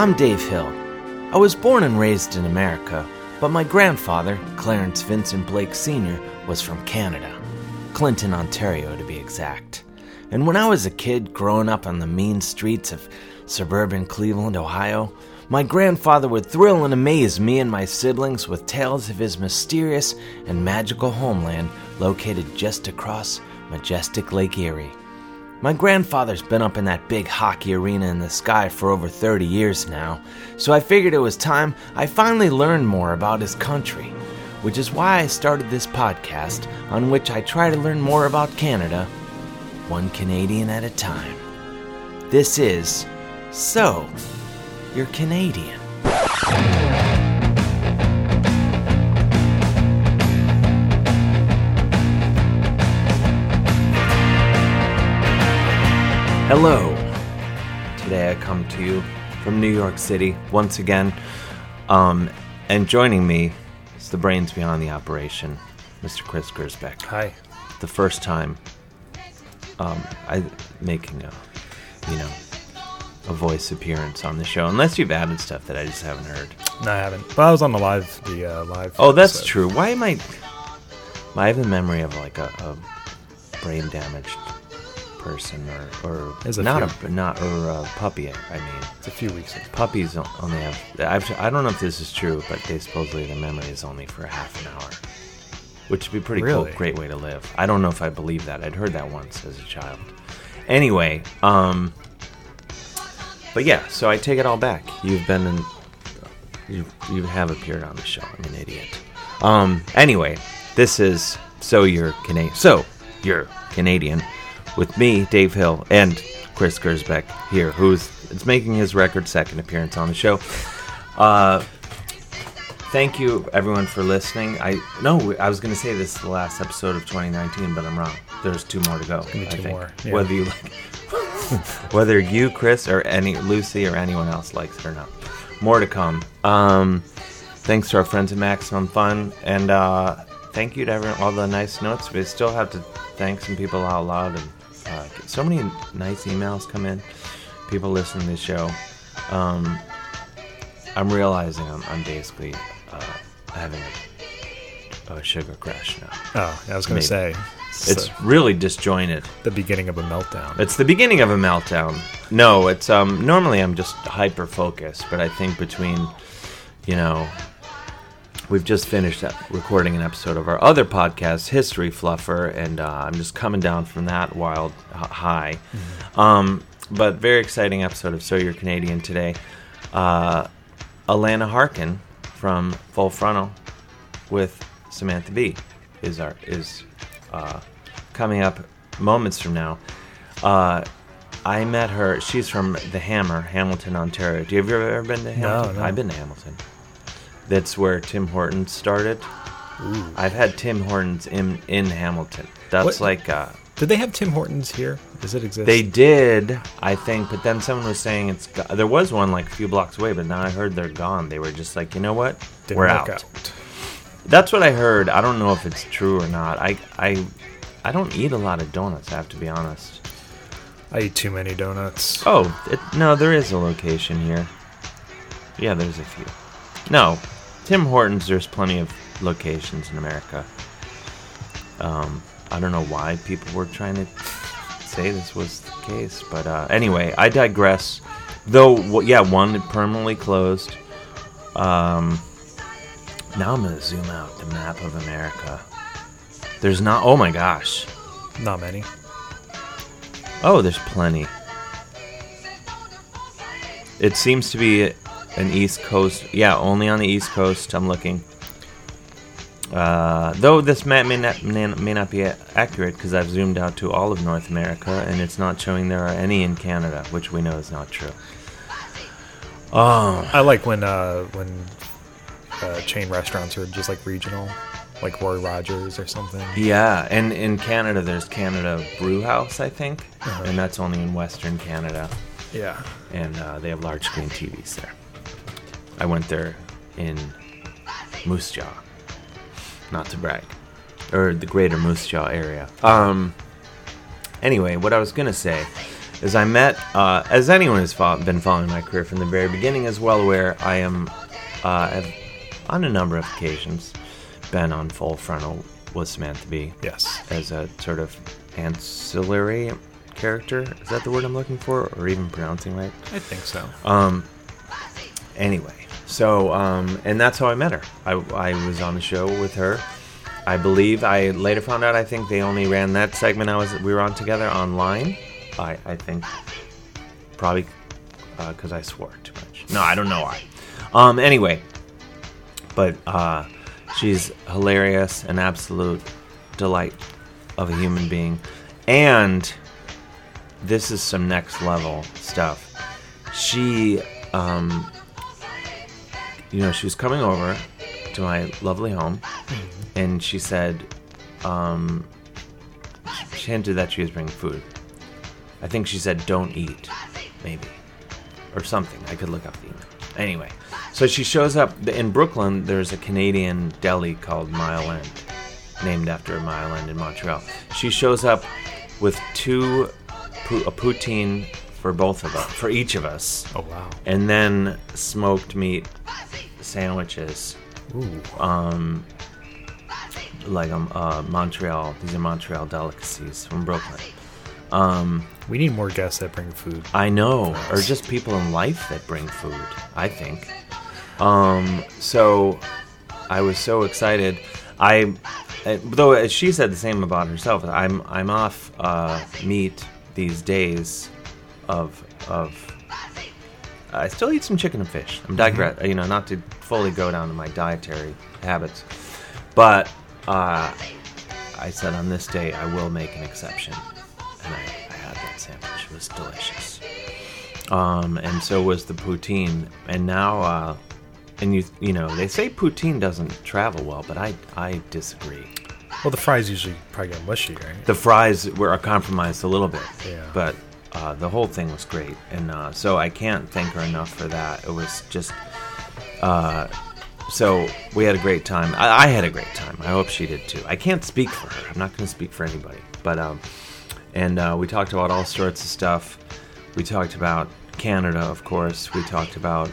I'm Dave Hill. I was born and raised in America, but my grandfather, Clarence Vincent Blake Sr., was from Canada. Clinton, Ontario, to be exact. And when I was a kid growing up on the mean streets of suburban Cleveland, Ohio, my grandfather would thrill and amaze me and my siblings with tales of his mysterious and magical homeland located just across majestic Lake Erie. My grandfather's been up in that big hockey arena in the sky for over 30 years now, so I figured it was time I finally learned more about his country, which is why I started this podcast on which I try to learn more about Canada, one Canadian at a time. This is So, You're Canadian. Hello. Today I come to you from New York City once again. Um, and joining me is the brains behind the operation, Mr. Chris Gersbeck. Hi. The first time um, I making a, you know, a voice appearance on the show, unless you've added stuff that I just haven't heard. No, I haven't. But I was on the live, the uh, live. Oh, that's episode. true. Why am I? I have a memory of like a, a brain damaged person, or or a not few. a not or a puppy. I mean, It's a few weeks. ago. puppies only have. I've, I don't know if this is true, but they supposedly the memory is only for half an hour, which would be pretty Really? cool. Great way to live. I don't know if I believe that. I'd heard that once as a child. Anyway, um, but yeah. So I take it all back. You've been in. You you have appeared on the show. I'm an idiot. Um. Anyway, this is so you're Canadian. So you're Canadian, with me, Dave Hill, and Chris Gersbeck here, who's it's making his record second appearance on the show. Uh, thank you everyone for listening. I no, I was going to say this is the last episode of 2019, but I'm wrong. There's two more to go. I two think. more, yeah. Whether you like, whether you, Chris, or any Lucy or anyone else likes it or not, more to come. Um, thanks to our friends at Maximum Fun, and uh, thank you to everyone, all the nice notes. We still have to thank some people out loud, and uh, so many nice emails come in. People listening to the show. Um, I'm realizing I'm, I'm basically uh, having a, a sugar crash now. Oh, I was going to say. It's uh, really disjointed. the beginning of a meltdown. It's the beginning of a meltdown. No, it's um normally I'm just hyper focused, but I think between you know we've just finished recording an episode of our other podcast, History Fluffer, and uh, I'm just coming down from that wild high. Um, but very exciting episode of So You're Canadian today. Uh, Alana Harkin from Full Frontal with Samantha Bee is our is uh, coming up moments from now. Uh, I met her. She's from the Hammer, Hamilton, Ontario. Do you have you ever been to Hamilton? no. I've been to Hamilton. That's where Tim Hortons started. Ooh. I've had Tim Hortons in in Hamilton. That's What- like uh, Did they have Tim Hortons here? Does it exist? they did, I think, but then someone was saying it's go- there was one like a few blocks away, but now I heard they're gone. They were just like, you know what, Didn't we're work out. That's what I heard. I don't know if it's true or not. I I I don't eat a lot of donuts. I have to be honest. I eat too many donuts. Oh it, no, there is a location here. Yeah, there's a few. No, Tim Hortons. There's plenty of locations in America. Um, I don't know why people were trying to say this was the case, but uh, anyway, I digress. Though, w- yeah, one permanently closed. Um, now I'm gonna zoom out the map of America. There's not. Oh my gosh. Not many. Oh, there's plenty. It seems to be an East Coast. Yeah, only on the East Coast. I'm looking. Uh, though this map may not may not- be accurate because I've zoomed out to all of North America and it's not showing there are any in Canada, which we know is not true. Oh, I like when uh, when uh, chain restaurants are just like regional, like Roy Rogers or something. yeah, and in Canada there's Canada Brew House, I think, Uh-huh. and that's only in Western Canada. Yeah. and uh, they have large screen TVs there. I went there in Moose Jaw, not to brag, or the greater Moose Jaw area. Um. Anyway, what I was gonna say is I met, uh, as anyone who's fo- been following my career from the very beginning is well aware, I am, uh, have, on a number of occasions, been on Full Frontal with Samantha Bee Yes. as a sort of ancillary character. Is that the word I'm looking for, or even pronouncing right? I think so. Um. Anyway, so um, and that's how I met her. I I was on the show with her. I believe I later found out. I think they only ran that segment. I was we were on together online. I I think probably because I swore too much. No, I don't know why. Um. Anyway, but uh, she's hilarious, an absolute delight of a human being, and this is some next level stuff. She, um, you know, she was coming over to my lovely home, and she said, um, she hinted that she was bringing food. I think she said, "Don't eat," maybe, or something. I could look up the email. Anyway, so she shows up in Brooklyn. There's a Canadian deli called Mile End, named after Mile End in Montreal. She shows up with two a poutine for both of us, for each of us, Oh wow. and then smoked meat sandwiches, Ooh. um, like um, uh, Montreal. These are Montreal delicacies from Brooklyn. Um, We need more guests that bring food. I know, or just people in life that bring food. I think. Um, so I was so excited. I, uh, though she said the same about herself. I'm I'm off uh, meat these days, of of. I still eat some chicken and fish. I'm digress. You know, not to fully go down to my dietary habits, but uh, I said on this day I will make an exception, and I, I had that sandwich. It was delicious. Um, and so was the poutine. And now, uh, and you you know they say poutine doesn't travel well, but I I disagree. Well, the fries usually probably get mushy, right? The fries were compromised a little bit, Yeah. but uh, the whole thing was great, and uh, so I can't thank her enough for that. It was just. Uh, so we had a great time. I, I had a great time. I hope she did too. I can't speak for her. I'm not going to speak for anybody. But um, and uh, we talked about all sorts of stuff. We talked about Canada, of course. We talked about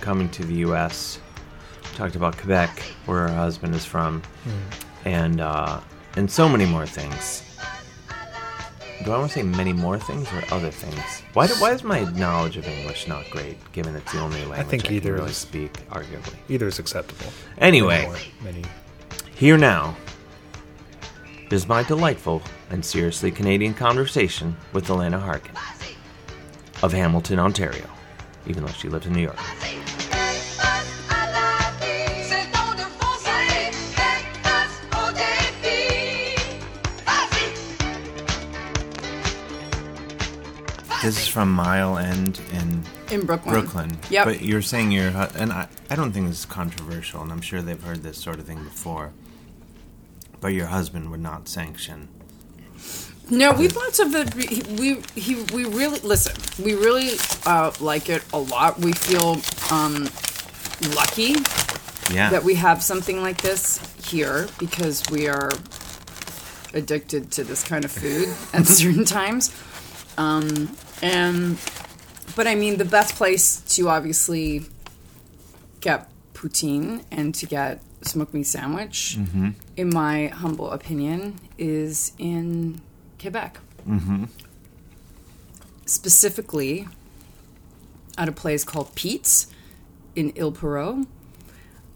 coming to the U.S. We talked about Quebec, where her husband is from, and uh, and so many more things. Do I want to say many more things or other things? Why, do, why is my knowledge of English not great, given it's the only language I, think can either really is- speak, arguably? Either is acceptable. Anyway. Many, many. Here now is my delightful and seriously Canadian conversation with Alana Harkin of Hamilton, Ontario, even though she lives in New York. This is from Mile End in in Brooklyn. Brooklyn. Yep. But you're saying you're, and I, I don't think this is controversial, and I'm sure they've heard this sort of thing before. But your husband would not sanction. No, we thought of it. We we he, we really listen. We really uh, like it a lot. We feel um, lucky Yeah. that we have something like this here because we are addicted to this kind of food at certain times. Um, and but I mean, the best place to obviously get poutine and to get smoked meat sandwich, mm-hmm. in my humble opinion, is in Quebec. Mm-hmm. Specifically, at a place called Pete's in Ile Perrot.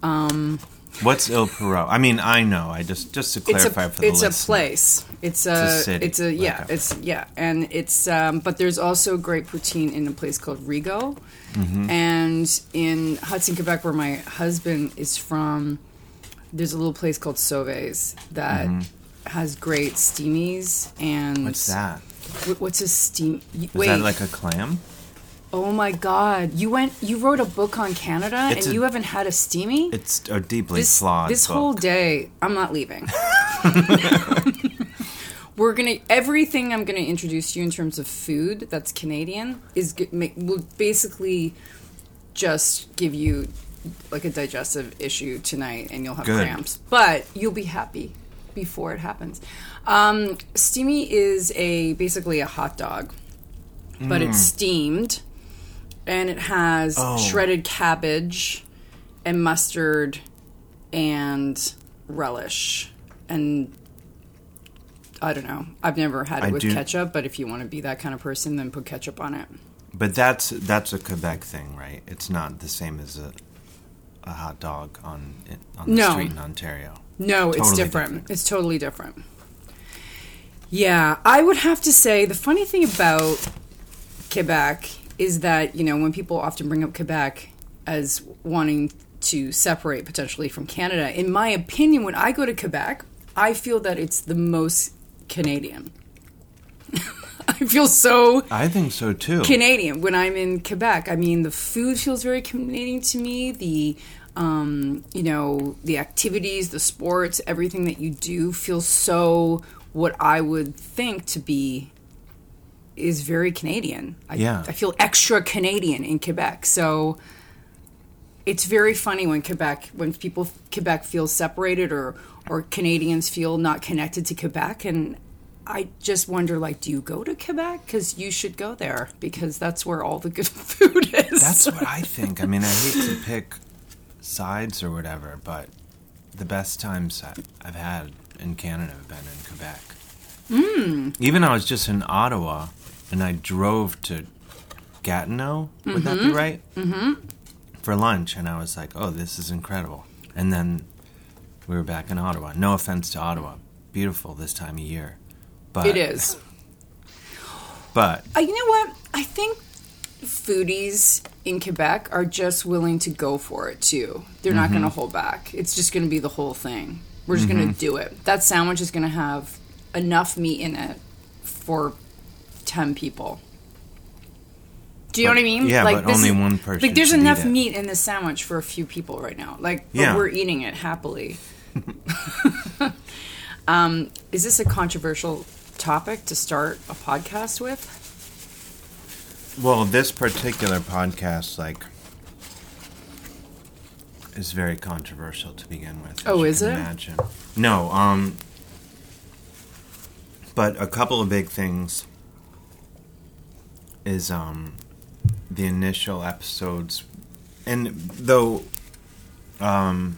Um, What's Ile Perrot? I mean, I know. I just just to it's clarify a for the it's a place. It's a city, it's a yeah like a- it's yeah and it's um, but there's also great poutine in a place called Rigaud, Mm-hmm. and in Hudson, Quebec, where my husband is from, there's a little place called Sauve's that has great steamies and Mm-hmm. What's that? What's a steam? Is Wait, that like a clam? Oh my God! You went you wrote a book on Canada It's and a- you haven't had a steamy. It's a deeply this, flawed. this book. whole day i'm not leaving we're gonna everything i'm gonna introduce you in terms of food that's canadian is make, will basically just give you like a digestive issue tonight and you'll have Good. cramps but you'll be happy before it happens um, steamy is a basically a hot dog but it's steamed, and it has Oh. shredded cabbage and mustard and relish and. I don't know. I've never had it I with do- ketchup, but if you want to be that kind of person, then put ketchup on it. But that's that's a Quebec thing, right? It's not the same as a a hot dog on on the No. street in Ontario. No, it's different. different. It's totally different. Yeah, I would have to say the funny thing about Quebec is that, you know, when people often bring up Quebec as wanting to separate potentially from Canada, in my opinion, when I go to Quebec, I feel that it's the most Canadian. I feel so I think so too. Canadian when I'm in Quebec. I mean, the food feels very Canadian to me. The um, you know, the activities, the sports, everything that you do feels so what I would think to be is very Canadian. I, Yeah. I feel extra Canadian in Quebec. So it's very funny when Quebec, when people Quebec feels separated or or Canadians feel not connected to Quebec, and I just wonder, like, do you go to Quebec? Because you should go there because that's where all the good food is. That's what I think. I mean, I hate to pick sides or whatever, but the best times I've had in Canada have been in Quebec. Mm. Even I was just in Ottawa, and I drove to Gatineau. Would that be right? Mm-hmm. For lunch, and I was like, "Oh, this is incredible." And then we were back in Ottawa. No offense to Ottawa, beautiful this time of year, but it is. But Uh, you know what? I think foodies in Quebec are just willing to go for it too. They're not going to hold back. It's just going to be the whole thing. We're just going to do it. That sandwich is going to have enough meat in it for 10 people. Do you know what I mean? yeah, but this only is- one person Like, there's enough meat in this sandwich for a few people right now. Like, but Yeah. we're eating it happily. um, is this a controversial topic to start a podcast with? Well, this particular podcast, like, is very controversial to begin with. Oh, is it? Imagine. No, um, but a couple of big things is um the initial episodes, and though um.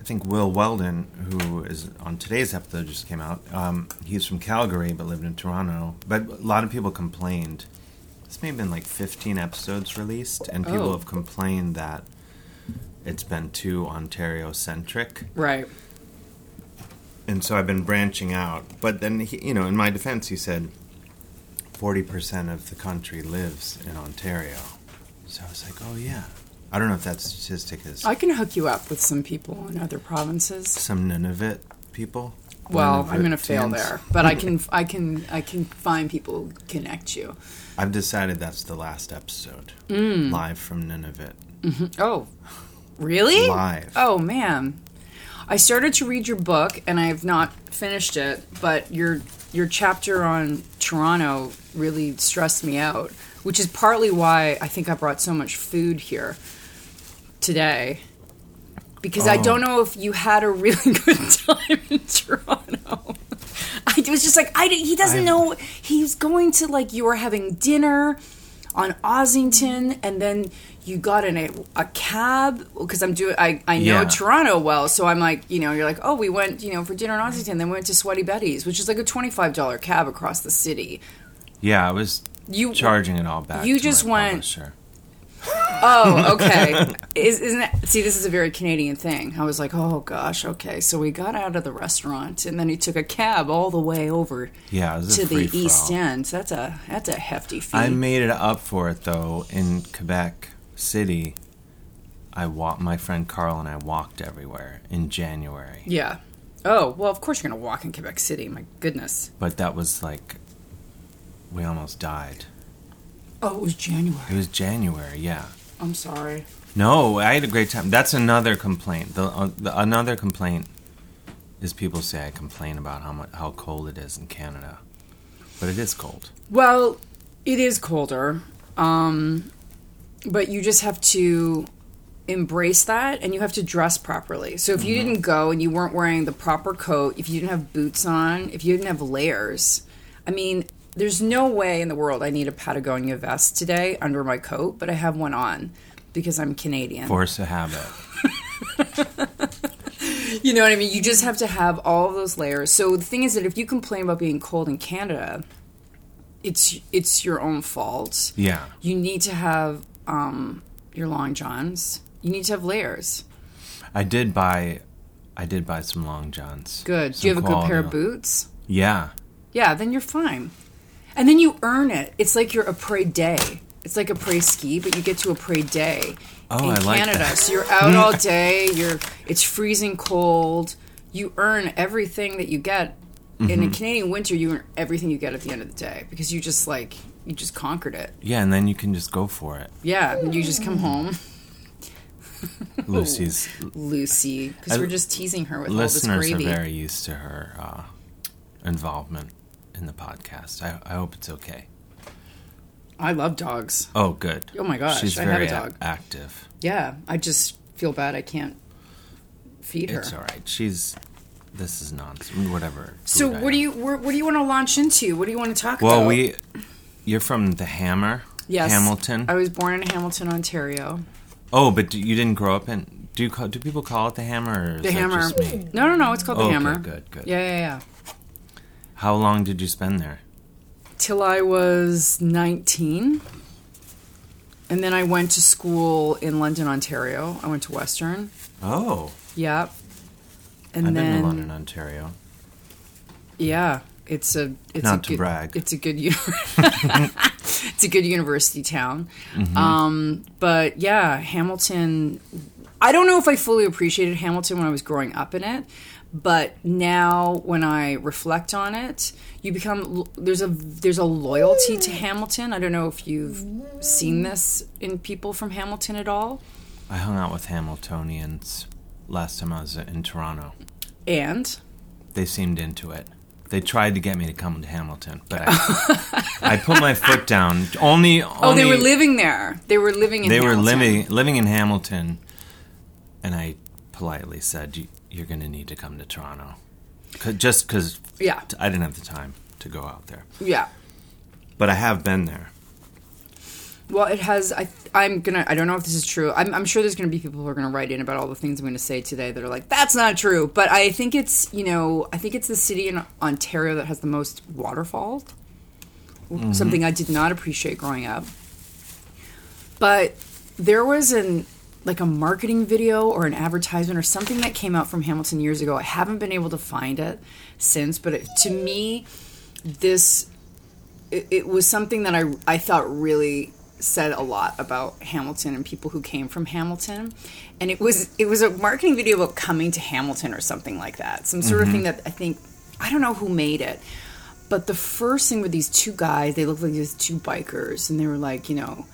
I think Will Weldon, who is on today's episode, just came out. Um, he's from Calgary but lived in Toronto. But a lot of people complained. This may have been like 15 episodes released, and people Oh. have complained that it's been too Ontario centric. Right. And so I've been branching out. But then, he, you know, in my defense, he said 40% of the country lives in Ontario. So I was like, oh, yeah. I don't know if that statistic is I can hook you up with some people in other provinces. some Nunavut people. Well, I'm going to fail there, but I can, I can, I can find people who connect you. I've decided that's the last episode. Mm. Live from Nunavut. Oh, really? Live. Oh man, I started to read your book and I have not finished it, but your your chapter on Toronto really stressed me out, which is partly why I think I brought so much food here today. Because I Oh. don't know if you had a really good time in Toronto. I was just like, I, he doesn't I've- know. He's going to like you were having dinner on Ossington, and then you got in a, a cab because I'm doing. I I know Yeah. Toronto well, so I'm like, you know, you're like, oh, we went, you know, for dinner in Ossington, then we went to Sweaty Betty's, which is like a twenty five dollar cab across the city. Yeah, I was You charging it all back. you just went- publisher. Oh, okay. Is, isn't it? See, this is a very Canadian thing. I was like, oh gosh, okay. So we got out of the restaurant, and then he took a cab all the way over Yeah, it was a to the. East End. So That's a that's a hefty fee. I made it up for it though in Quebec City. I walked. My friend Carl and I walked everywhere in January, yeah. Oh well, of course you're gonna walk in Quebec City. My goodness. but that was like we almost died. Oh, it was January. It was January. Yeah. I'm sorry. No, I had a great time. That's another complaint. The, uh, the another complaint is people say I complain about how much how cold it is in Canada, but it is cold. Well, it is colder, um, but you just have to embrace that and you have to dress properly. So if you mm-hmm. didn't go and you weren't wearing the proper coat, if you didn't have boots on, if you didn't have layers, I mean, there's no way in the world I need a Patagonia vest today under my coat, but I have one on because I'm Canadian. Force a habit. You know what I mean? You just have to have all of those layers. So the thing is that if you complain about being cold in Canada, it's it's your own fault. Yeah. You need to have um, your long johns. You need to have layers. I did buy I did buy some long johns. Good. Do you have a good pair of boots? Yeah. Yeah, then you're fine. And then you earn it. It's like your prey day. It's like après-ski, but you get to après day Oh, in I like Canada. that. So you're out all day. You're it's freezing cold. You earn everything that you get in Mm-hmm. a Canadian winter. You earn everything you get at the end of the day because you just like you just conquered it. Yeah, and then you can just go for it. Yeah, you just come home, Lucy's Lucy, because we're just teasing her with all this listeners are very used to her uh, involvement in the podcast. I, I hope it's okay. I love dogs. Oh, good. Oh my gosh, she's I have very a dog. a- active. Yeah, I just feel bad I can't feed her. It's all right. She's. This is nonsense. Whatever. So what do you where, what do you want to launch into? What do you want to talk Well, about? Well, we. You're from the Hammer. yes, Hamilton. I was born in Hamilton, Ontario. oh, but you didn't grow up in. Do you call? Do people call it the Hammer? The Hammer. No, no, no. It's called the Okay, Hammer. good, good. Yeah, yeah, yeah. How long did you spend there? Till I was nineteen, and then I went to school in London, Ontario. I went to Western. Oh, Yep. And I've then been to London, Ontario. yeah, it's a it's Not a to good, brag. It's a good u- it's a good university town. Mm-hmm. Um, but yeah, Hamilton. I don't know if I fully appreciated Hamilton when I was growing up in it, but now when I reflect on it, you become there's a there's a loyalty to Hamilton. I don't know if you've seen this in people from Hamilton at all. I hung out with Hamiltonians last time I was in Toronto. And They seemed into it. They tried to get me to come to Hamilton, but I, I put my foot down. Only, oh, they were living there. They were living in. They were Hamilton. living living in Hamilton, and I politely said, "You- "You're going to need to come to Toronto," just because Yeah, I didn't have the time to go out there. yeah. But I have been there. Well, it has. I, I'm gonna. I don't know if this is true. I'm, I'm sure there's gonna be people who are gonna write in about all the things I'm gonna say today that are like, that's not true. But I think it's, you know, I think it's the city in Ontario that has the most waterfalls. Mm-hmm. Something I did not appreciate growing up. But there was an like a marketing video or an advertisement or something that came out from Hamilton years ago. I haven't been able to find it since, but it, to me, this it, it was something that I I thought really said a lot about Hamilton and people who came from Hamilton. And it was it was a marketing video about coming to Hamilton or something like that. Some sort of thing mm-hmm. that I think I don't know who made it. But the first thing with these two guys, they looked like these two bikers and they were like, you know,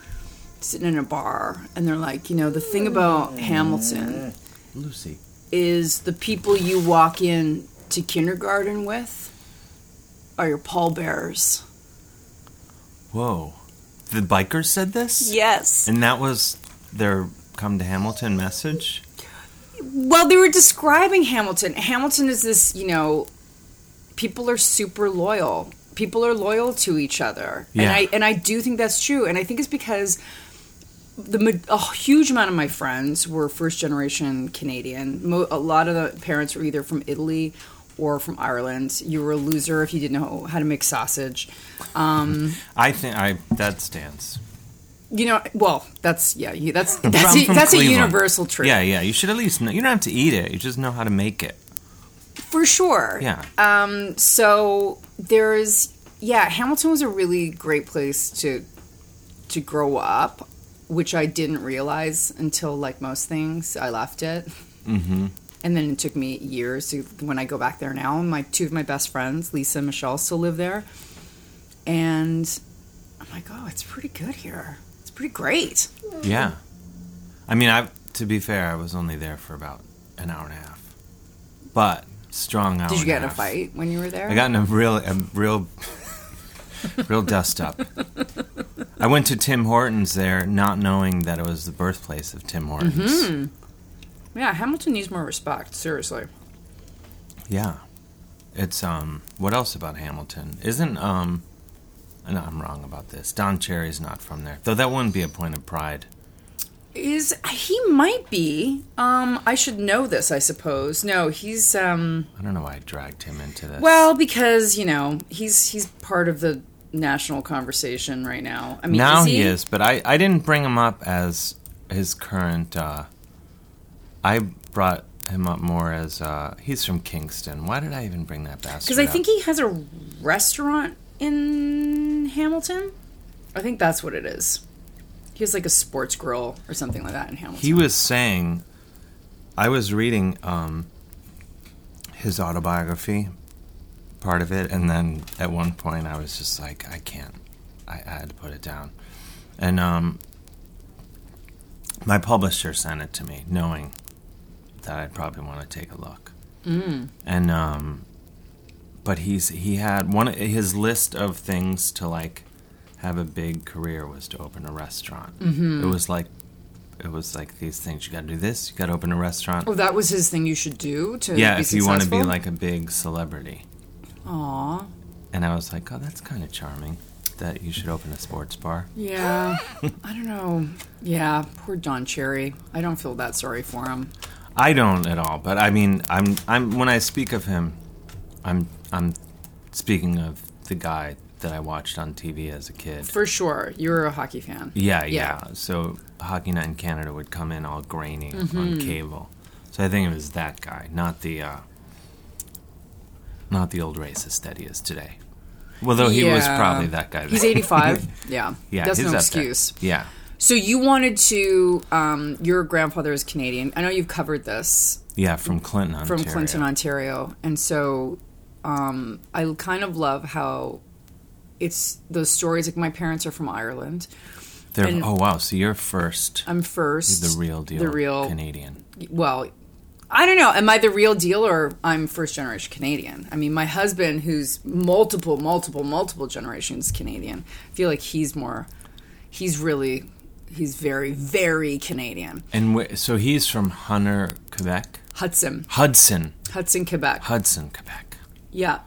sitting in a bar and they're like, you know, the thing about mm. Hamilton Lucy. is the people you walk in to kindergarten with are your pallbearers. Whoa. The bikers said this? Yes. And that was their come to Hamilton message? Well, they were describing Hamilton. Hamilton is this, you know, people are super loyal. People are loyal to each other, and I and I do think that's true. And I think it's because the a huge amount of my friends were first generation Canadian. Mo- a lot of the parents were either from Italy or from Ireland. You were a loser if you didn't know how to make sausage. Um, I think I that stands. you know, well, that's yeah, you, that's that's a, that's a universal truth. Yeah, yeah. You should at least know. You don't have to eat it. You just know how to make it. for sure. Yeah. Um, so there's yeah, Hamilton was a really great place to to grow up, which I didn't realize until like most things I left it. mm-hmm. And then it took me years to, when I go back there now. My two of my best friends, Lisa and Michelle, still live there, and I'm like, oh, it's pretty good here. It's pretty great. Yeah. I mean, I to be fair, I was only there for about an hour and a half, but strong hour. Did you get in a fight when you were there? I got in a real, a real, real dust up. I went to Tim Hortons there, not knowing that it was the birthplace of Tim Hortons. Mm-hmm. Yeah, Hamilton needs more respect. Seriously. Yeah, it's um. What else about Hamilton? Isn't um, No, I'm wrong about this. Don Cherry's not from there, though. That wouldn't be a point of pride. Is he might be? Um, I should know this, I suppose. No, he's um. I don't know why I dragged him into this. Well, because you know he's he's part of the national conversation right now. I mean, now is he? he is, but I, I didn't bring him up as his current. Uh, I brought him up more as uh, he's from Kingston. Why did I even bring that bastard? Because I up? think he has a restaurant in Hamilton. I think that's what it is. He has like a sports grill or something like that in Hamilton. he was saying. I was reading um, his autobiography, part of it, and then at one point I was just like, I can't. I, I had to put it down, and um, my publisher sent it to me, knowing that I'd probably want to take a look. Mm. And um, but he's he had one his list of things to like have a big career was to open a restaurant. Mm-hmm. It was like it was like these things you got to do this, you got to open a restaurant. oh, that was his thing. You should do to yeah, be if you want to be like a big celebrity. Aw, And I was like, oh, that's kind of charming. That you should open a sports bar. yeah. I don't know. Yeah, poor Don Cherry. I don't feel that sorry for him. I don't at all, but I mean, I'm I'm when I speak of him, I'm I'm speaking of the guy that I watched on TV as a kid. For sure, you're a hockey fan. Yeah, Yeah. yeah. So Hockey Night in Canada would come in all grainy Mm-hmm. on cable. So I think it was that guy, not the uh, not the old racist that he is today. Well, though he was probably that guy. He's 85. yeah, yeah, that's no up there. excuse. Yeah. So you wanted to. Um, your grandfather is Canadian. I know you've covered this Yeah, from Clinton, Ontario. from Clinton, Ontario, and so um, I kind of love how it's those stories. Like my parents are from Ireland. They're, and- oh wow! So you're first. I'm first. the real deal. The real. Canadian. Well, I don't know. Am I the real deal or I'm first generation Canadian? I mean, my husband, who's multiple, multiple, multiple generations Canadian, I feel like he's more. He's really. He's very, very Canadian. And wh- so he's from Hunter, Quebec. Hudson. Hudson, Hudson, Quebec. Hudson, Quebec. Yeah.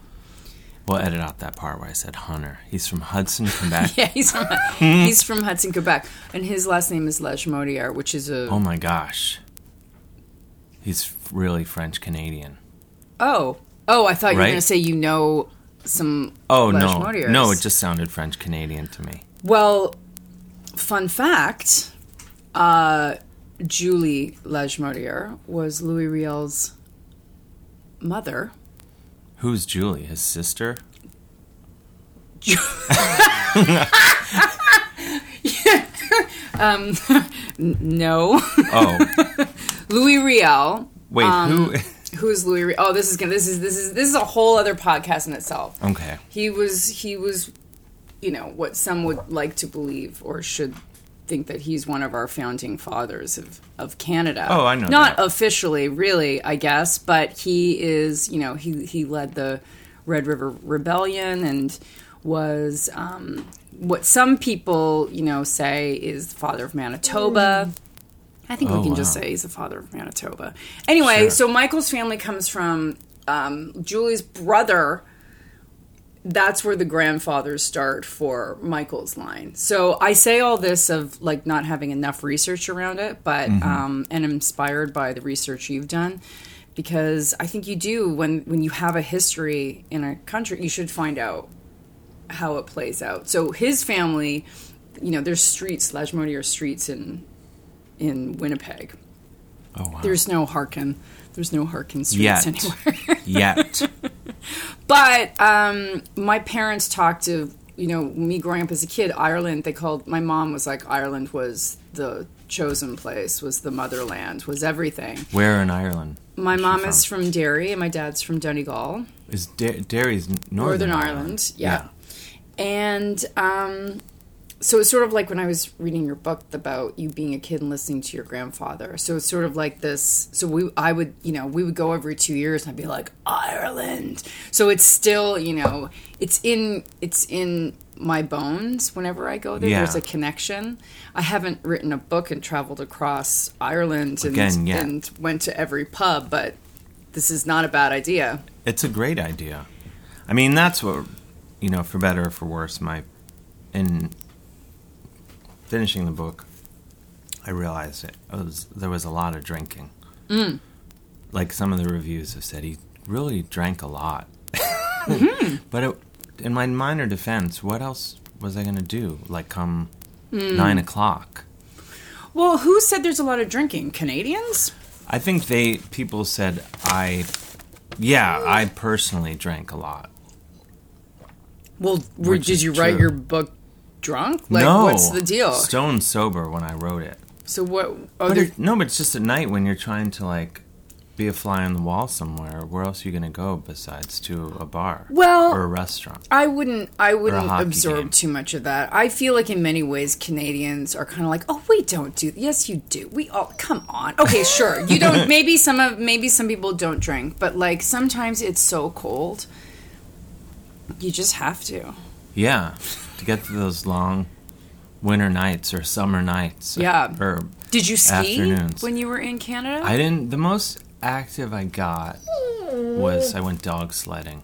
We'll edit out that part where I said Hunter. He's from Hudson, Quebec. Yeah, he's from he's from Hudson, Quebec, and his last name is Lagimodière, which is a Oh my gosh. He's really French Canadian. oh oh. I thought you were Right? going to say you know some. Oh no, no! It just sounded French Canadian to me. well, fun fact. Uh, Julie Lagimodière was Louis Riel's mother. Who's Julie? His sister? No, Oh, Louis Riel. wait, Um, who? Who's Louis? Riel? Oh, this is gonna. This is this is this is a whole other podcast in itself. Okay, he was he was you know what some would like to believe or should think that he's one of our founding fathers of, of Canada. Oh, I know Not that. officially, really, I guess, but he is, you know, he he led the Red River Rebellion and was um, what some people, you know, say is the father of Manitoba. I think Oh, we can just say he's the father of Manitoba. Anyway, Sure. so Michael's family comes from um, Julie's brother. That's where the grandfathers start for Michael's line. So I say all this of like not having enough research around it, but Mm-hmm. um, and inspired by the research you've done, because I think you do when when you have a history in a country, you should find out how it plays out. So his family, you know, there's streets, Lagimodière streets in in Winnipeg. oh wow, There's no Harkin. There's no Harkin streets Yet. anywhere. yet. but um, my parents talked to you know me growing up as a kid. Ireland. They called my mom was like Ireland was the chosen place, was the motherland, was everything. Where in Ireland? My mom from? is from Derry, and my dad's from Donegal. Is da- Derry's Northern, Northern Ireland, yeah. And um, so it's sort of like when I was reading your book about you being a kid and listening to your grandfather. So it's sort of like this. So we, I would, you know, we would go every two years, and I'd be like Ireland. So it's still, you know, it's in, it's in my bones. Whenever I go there, Yeah. there's a connection. I haven't written a book and traveled across Ireland and, Again, yeah. and went to every pub, but this is not a bad idea. It's a great idea. I mean, that's what you know, for better or for worse. My in finishing the book, I realized it was there was a lot of drinking. Mm. Like some of the reviews have said, he really drank a lot. Mm-hmm. but it, in my minor defense, what else was I going to do? Like come Mm. nine o'clock. Well, who said there's a lot of drinking? Canadians? I think they people said I, yeah, I personally drank a lot. Well, were, did you write your book drunk? Like, no, what's the deal? Stone sober when I wrote it. So what? Oh, But it, no, but it's just at night when you're trying to like be a fly on the wall somewhere. Where else are you going to go besides to a bar? Well- or a restaurant. I wouldn't. I wouldn't absorb game. too much of that. I feel like in many ways Canadians are kind of like, oh, we don't do. Yes, you do. We all come on. Okay, sure. You don't. maybe some of maybe some people don't drink, but like sometimes it's so cold, you just have to. Yeah, to get to those long winter nights or summer nights. Yeah. or Did you ski Afternoons. when you were in Canada? I didn't. The most active I got was I went dog sledding,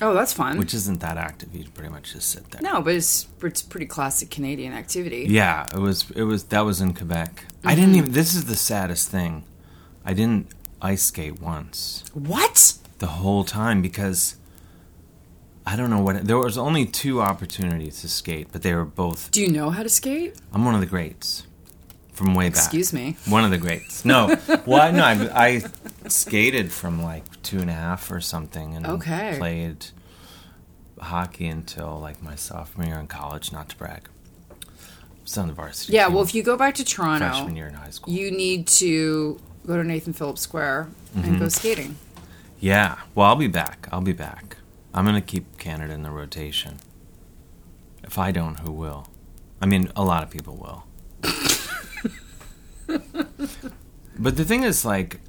oh, that's fun. which isn't that active. You pretty much just sit there. no, but it's it's pretty classic Canadian activity. Yeah, it was. It was. That was in Quebec. I Mm-hmm. didn't even. This is the saddest thing. I didn't ice skate once What? the whole time because I don't know what. There was only two opportunities to skate, but they were both. Do you know how to skate? I'm one of the greats from way back. Excuse me. One of the greats. No, well, I- no, I, I skated from like two and a half or something, and Okay. played hockey until like my sophomore year in college. Not to brag. Was on the varsity. Yeah. Well, if you go back to Toronto, freshman year in high school. you need to go to Nathan Phillips Square Mm-hmm. and go skating. Yeah. Well, I'll be back. I'll be back. I'm gonna keep Canada in the rotation. If I don't, who will? I mean, a lot of people will. but the thing is, like,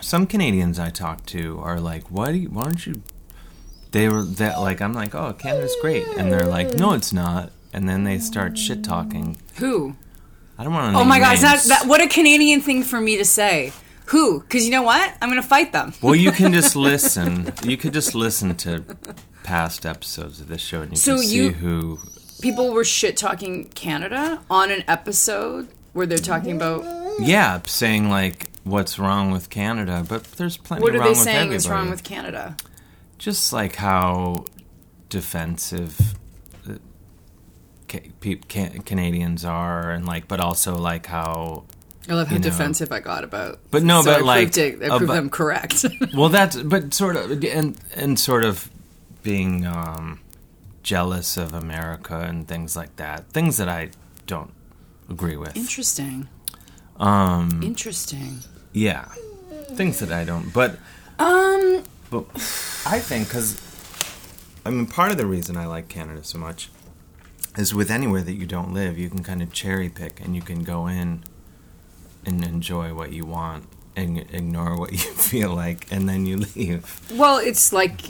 some Canadians I talk to are like, "Why do you? Why don't you?" They were that like, I'm like, "Oh, Canada's great," and they're like, "No, it's not." And then they start shit talking. Who? I don't want to. Oh my gosh! That, that what a Canadian thing for me to say. Who? Because you know what? I'm going to fight them. Well, you can just listen. You could just listen to past episodes of this show, and you So can see you- who. People were shit talking Canada on an episode where they're talking about Yeah, saying like what's wrong with Canada, but there's plenty what are wrong they with saying everybody. is wrong with Canada? Just like how defensive uh, ca- pe- ca- Canadians are, and like, but also like how. I love how You know. defensive I got about. But no, so but I like proved, it, I proved about- them correct. Well, that's but sort of and and sort of being um, jealous of America and things like that. Things that I don't agree with. Interesting. Um, Interesting. yeah, things that I don't. But Um. but I think because I mean part of the reason I like Canada so much is with anywhere that you don't live, you can kind of cherry pick and you can go in and enjoy what you want and ignore what you feel like, and then you leave. Well, it's like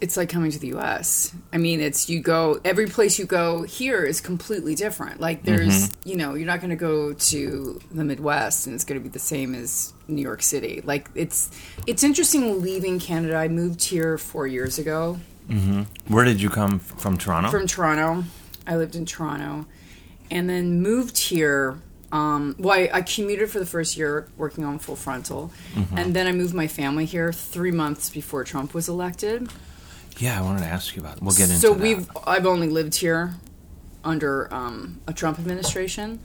it's like coming to the U.S. I mean, it's you go every place you go here is completely different. Like there's Mm-hmm. you know you're not going to go to the Midwest and it's going to be the same as New York City. Like it's it's interesting leaving Canada. I moved here four years ago Where did you come from? Toronto. from Toronto. I lived in Toronto, and then moved here. Um, well, I, I commuted for the first year working on Full Frontal, Mm-hmm. and then I moved my family here three months before Trump was elected. yeah, I wanted to ask you about. It. We'll get into so that. we've I've only lived here under um, a Trump administration.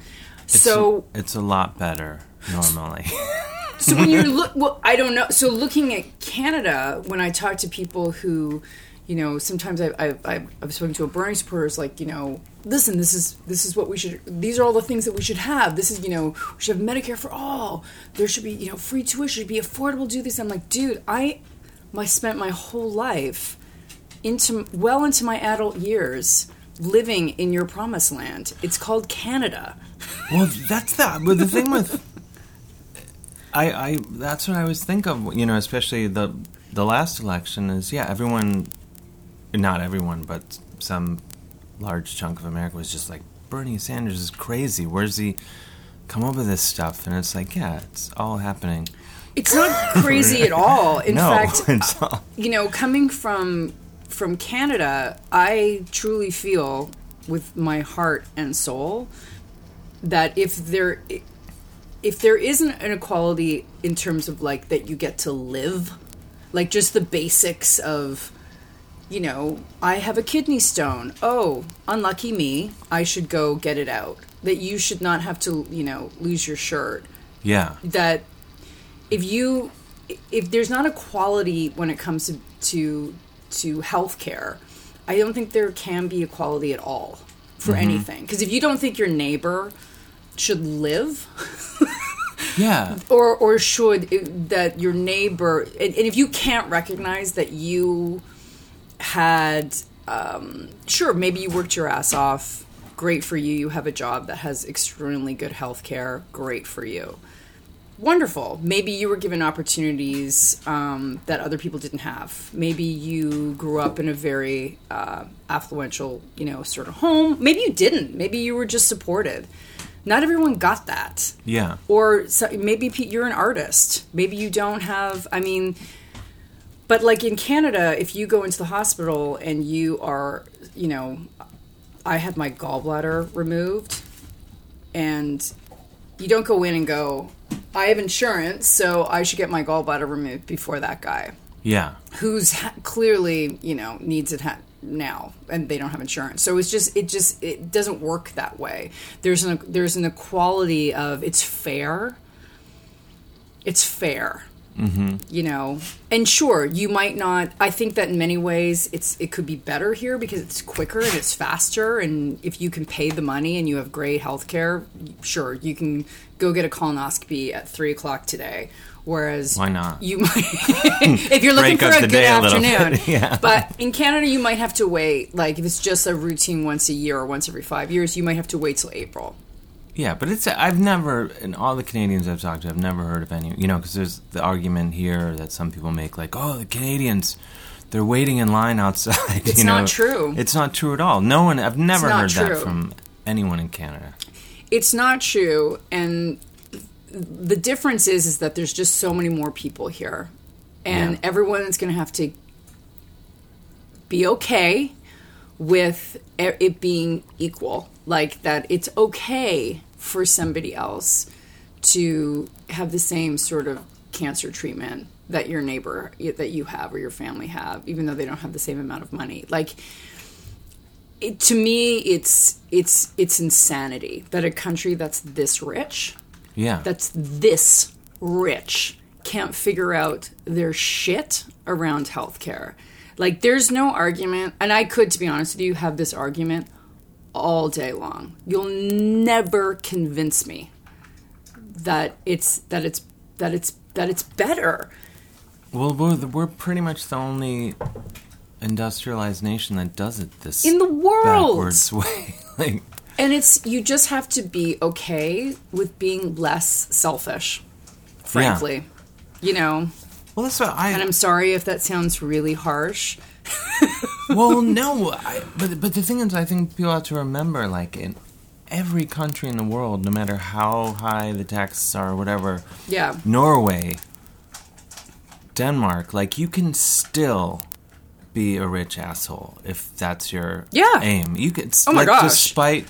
It's so a, it's a lot better normally. so when you're look well I don't know so looking at Canada when I talk to people who you know sometimes I, I, I I've spoken to a Bernie supporter. supporters like you know listen this is this is what we should these are all the things that we should have this is you know we should have Medicare for all there should be you know free tuition should be affordable do this I'm like dude I I spent my whole life into well into my adult years living in your promised land it's called Canada well, that's the but the thing with I I that's what I always think of. You know, especially the the last election is yeah, everyone, not everyone, but some large chunk of America was just like Bernie Sanders is crazy. Where's he come up with this stuff? And it's like yeah, it's all happening. it's not crazy at all in no, fact all, you know, coming from from Canada, I truly feel with my heart and soul that if there if there isn't an equality in terms of like that you get to live, like just the basics of you know, I have a kidney stone. Oh, unlucky me. I should go get it out. That you should not have to, you know, lose your shirt Yeah. that if you if there's not equality when it comes to to, to healthcare, I don't think there can be equality at all for mm-hmm. anything. Because if you don't think your neighbor should live, Yeah. or or should it, that your neighbor, and, and if you can't recognize that you had, um, sure, maybe you worked your ass off. Great for you. You have a job that has extremely good health care. Great for you. Wonderful. Maybe you were given opportunities um, that other people didn't have. Maybe you grew up in a very uh, affluential, you know, sort of home. Maybe you didn't. Maybe you were just supported. Not everyone got that Yeah. or so, maybe you're an artist. Maybe you don't have. I mean, but like in Canada, if you go into the hospital and you are, you know, I had my gallbladder removed, and you don't go in and go, I have insurance, so I should get my gallbladder removed before that guy. Yeah. who's ha- clearly you know needs it ha- now and they don't have insurance. So it's just it just it doesn't work that way. There's an there's an equality of it's fair. It's fair mm-hmm. you know and sure you might not i think that in many ways it's it could be better here because it's quicker and it's faster and if you can pay the money and you have great health care sure you can go get a colonoscopy at three o'clock today whereas Why not? you might if you're looking for a good day a afternoon yeah. but in canada you might have to wait like if it's just a routine once a year or once every five years you might have to wait till april Yeah, but it's I've never in all the Canadians I've talked to, I've never heard of any. You know, because there's the argument here that some people make, like, oh, the Canadians, they're waiting in line outside. It's you know? not true. It's not true at all. No one. I've never heard that from anyone in Canada. it's not true and the difference is is that there's just so many more people here and Yeah. is going to have to be okay with it being equal like that it's okay for somebody else to have the same sort of cancer treatment that your neighbor that you have or your family have even though they don't have the same amount of money like it, to me it's it's it's insanity that a country that's this rich Yeah. that's this rich can't figure out their shit around healthcare. Like, there's no argument, and I could, to be honest with you, have this argument all day long. You'll never convince me that it's that it's that it's that it's better. well, we're the, we're pretty much the only industrialized nation that does it this In the world. backwards way. like, And it's you just have to be okay with being less selfish. Frankly, you know. well, that's what I. And I'm sorry if that sounds really harsh. Well, no, I, but but the thing is, I think people have to remember, like in every country in the world, no matter how high the taxes are, or whatever, Yeah. Norway, Denmark, like you can still be a rich asshole if that's your Yeah. aim. You could, Oh my like, gosh. despite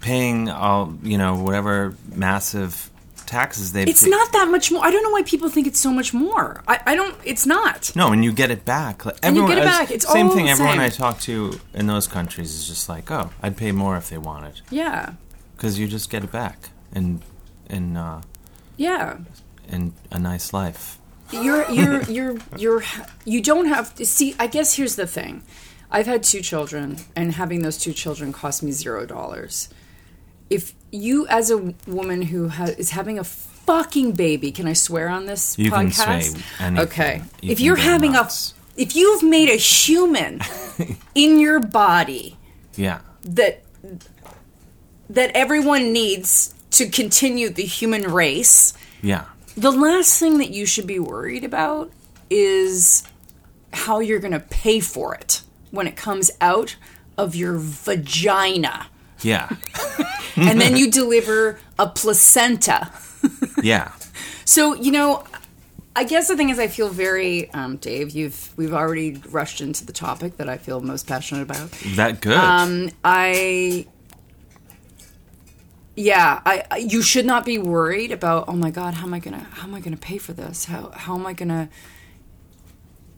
paying all you know whatever massive taxes they. It's not that much more. I don't know why people think it's so much more. I, I don't. It's not. No, and you get it back. Like, And you get it back. It's same thing. Everyone same. I talk to in those countries is just like, oh, I'd pay more if they wanted, Yeah. because you just get it back and and uh, Yeah. and a nice life. You're you're you're you're you don't have to see. I guess here's the thing. I've had two children, and having those two children cost me zero dollars. If you, as a woman who ha- is having a fucking baby, can I swear on this You podcast? Okay. You if you're having nuts. a, if you've made a human in your body Yeah, that that everyone needs to continue the human race, yeah, the last thing that you should be worried about is how you're going to pay for it when it comes out of your vagina. Yeah, and then you deliver a placenta. yeah. So, you know, I guess the thing is, I feel very, um, Dave. You've we've already rushed into the topic that I feel most passionate about. That good? Um, I, yeah, I, I. You should not be worried about. Oh my God, how am I gonna? How am I gonna pay for this? How how am I gonna?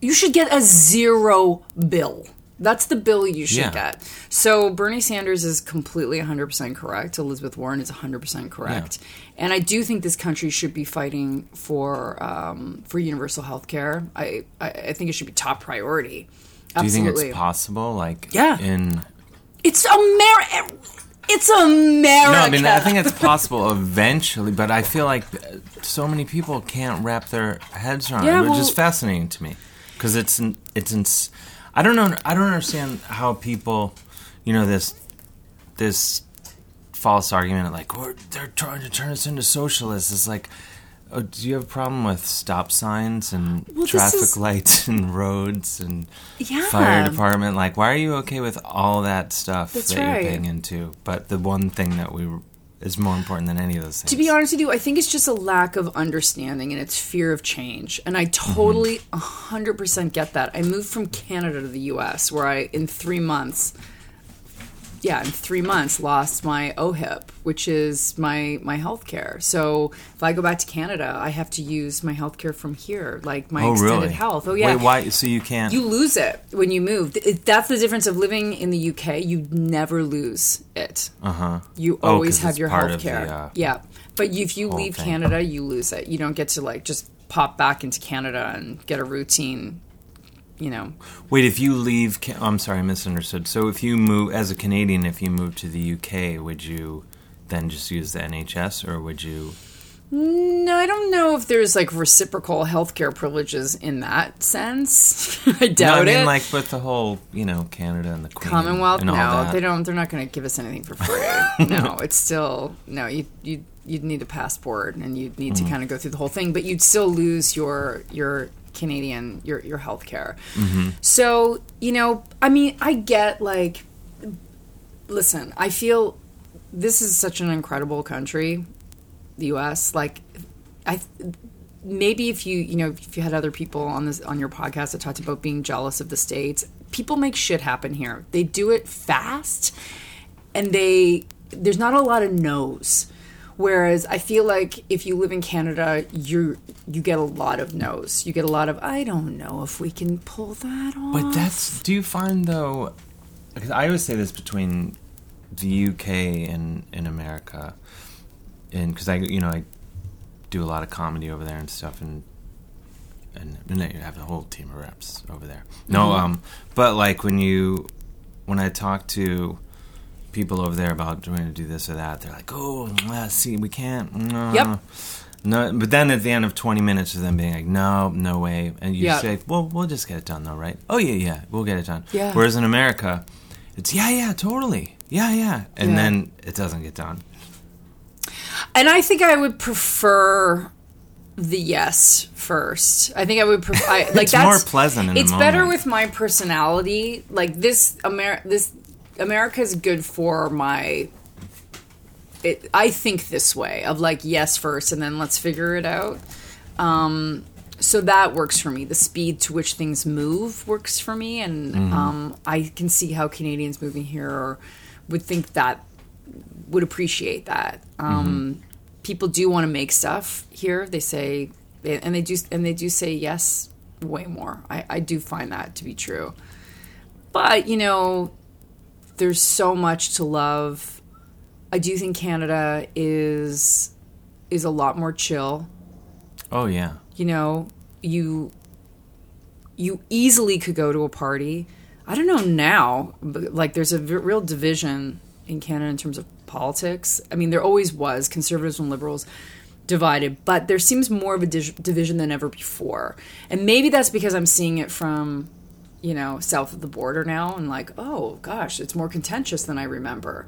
You should get a zero bill. That's the bill you should Yeah. get. So Bernie Sanders is completely 100% correct. Elizabeth Warren is 100% correct. And I do think this country should be fighting for um, for universal health care. I, I, I think it should be top priority. Do you think it's possible? Like, Yeah. In It's America. It's America. no, I mean I think it's possible eventually, but I feel like so many people can't wrap their heads around Yeah, it, which well- is fascinating to me because it's it's in, I don't know I don't understand how people, you know this this false argument like we're, they're trying to turn us into socialists. It's like. Oh, do you have a problem with stop signs and Well, traffic is- lights and roads and Yeah. fire department? Like, why are you okay with all that stuff That's that right. you're paying into? But the one thing that we is more important than any of those things. To be honest with you, I think it's just a lack of understanding and it's fear of change. And I totally mm-hmm. 100% get that. I moved from Canada to the US where I, in three months, yeah, in three months, lost my OHIP, which is my my health care. So if I go back to Canada, I have to use my health care from here, like my oh, extended really? health. Oh, yeah. Wait, why? So you can't? You lose it when you move. That's the difference of living in the UK. You never lose it. uh huh. You Oh, have it's your part health care. uh, yeah. But if you leave thing. Canada, you lose it. You don't get to like just pop back into Canada and get a routine, you know. Wait, if you leave, I'm sorry, I misunderstood. So if you move as a Canadian, if you move to the UK, would you then just use the NHS, or would you? No, I don't know if there's like reciprocal healthcare privileges in that sense. I No, doubt I mean, it. like with the whole, you know, Canada and the Queen Commonwealth, and no, they don't. They're not going to give us anything for free. no, it's still no. You you you'd need a passport and you'd need Mm-hmm. to kind of go through the whole thing, but you'd still lose your your Canadian your your health care. Mm-hmm. So you know, I mean, I get like, listen, I feel this is such an incredible country, the U.S. Like, I maybe if you you know if you had other people on this on your podcast that talked about being jealous of the states people make shit happen here they do it fast and they there's not a lot of no's whereas i feel like if you live in canada you you get a lot of no's you get a lot of i don't know if we can pull that off But that's. Do you find though? Because I always say this between the UK and in America, and because I, you know, I do a lot of comedy over there and stuff, and and, and I have a whole team of reps over there. No, um, but like when you, when I talk to people over there about trying to do this or that, they're like, "Oh, ah, see, we can't." No. Yep. No, but then at the end of 20 minutes of them being like, no, no way. And you Yeah. say, well, we'll just get it done though, right? Oh, yeah, yeah, we'll get it done. Yeah. Whereas in America, it's, yeah, yeah, totally. Yeah, yeah. And Yeah. then it doesn't get done. And I think I would prefer the yes first. I think I would prefer I, like It's that's more pleasant It's better with my personality. Like this Amer this America's good for my it, I think this way of like yes first and then let's figure it out. Um so that works for me. The speed to which things move works for me, and Mm-hmm. um, I can see how Canadians moving here would think that would appreciate that. Um, People do want to make stuff here. They say, and they do, and they do say yes way more. I, I do find that to be true. But you know, there's so much to love. I do think Canada is is a lot more chill Oh, yeah. you know you you easily could go to a party i don't know now but like there's a v- real division in canada in terms of politics i mean there always was conservatives and liberals divided but there seems more of a dis- division than ever before and maybe that's because i'm seeing it from you know south of the border now and like oh gosh it's more contentious than i remember.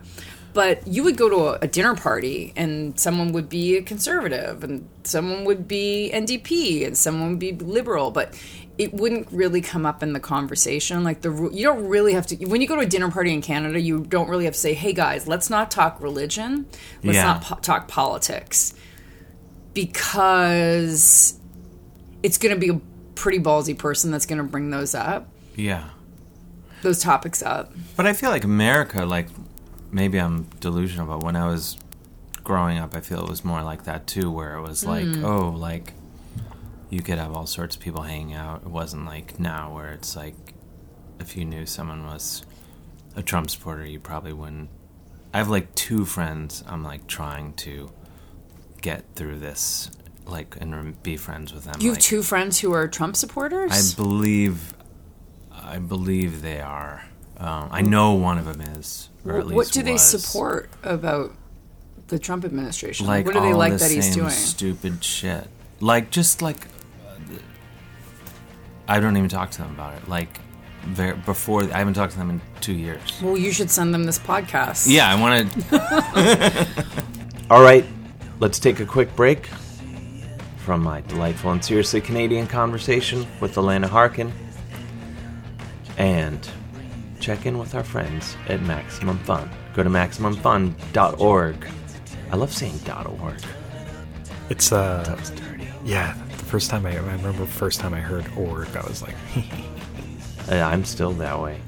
But you would go to a, a dinner party and someone would be a conservative and someone would be ndp and someone would be liberal but it wouldn't really come up in the conversation. Like the you don't really have to when you go to a dinner party in canada you don't really have to say hey guys let's not talk religion. Let's Yeah. not po- talk politics. Because it's going to be a pretty ballsy person that's going to bring those up, Yeah. those topics up. But I feel like America, like maybe I'm delusional, but when I was growing up, I feel it was more like that too, where it was like, mm. oh, like you could have all sorts of people hanging out. It wasn't like now, where it's like if you knew someone was a Trump supporter, you probably wouldn't. I have like two friends. I'm like trying to get through this, like, and be friends with them. You have like, two friends who are Trump supporters? I believe, I believe they are. Um, I know one of them is, or at least what do they was. support about the Trump administration? Like what do they all like the that he's same doing? Stupid shit. Like just like, uh, I don't even talk to them about it. Like, before I haven't talked to them in two years. well, you should send them this podcast. Yeah, I want to. All right, let's take a quick break from my delightful and seriously Canadian conversation with Alana Harkin and check in with our friends at Maximum Fun. Go to MaximumFun.org. I love saying .org. It's uh, That's dirty. yeah. The first time I, I remember, the first time I heard org, I was like, Uh, I'm still that way.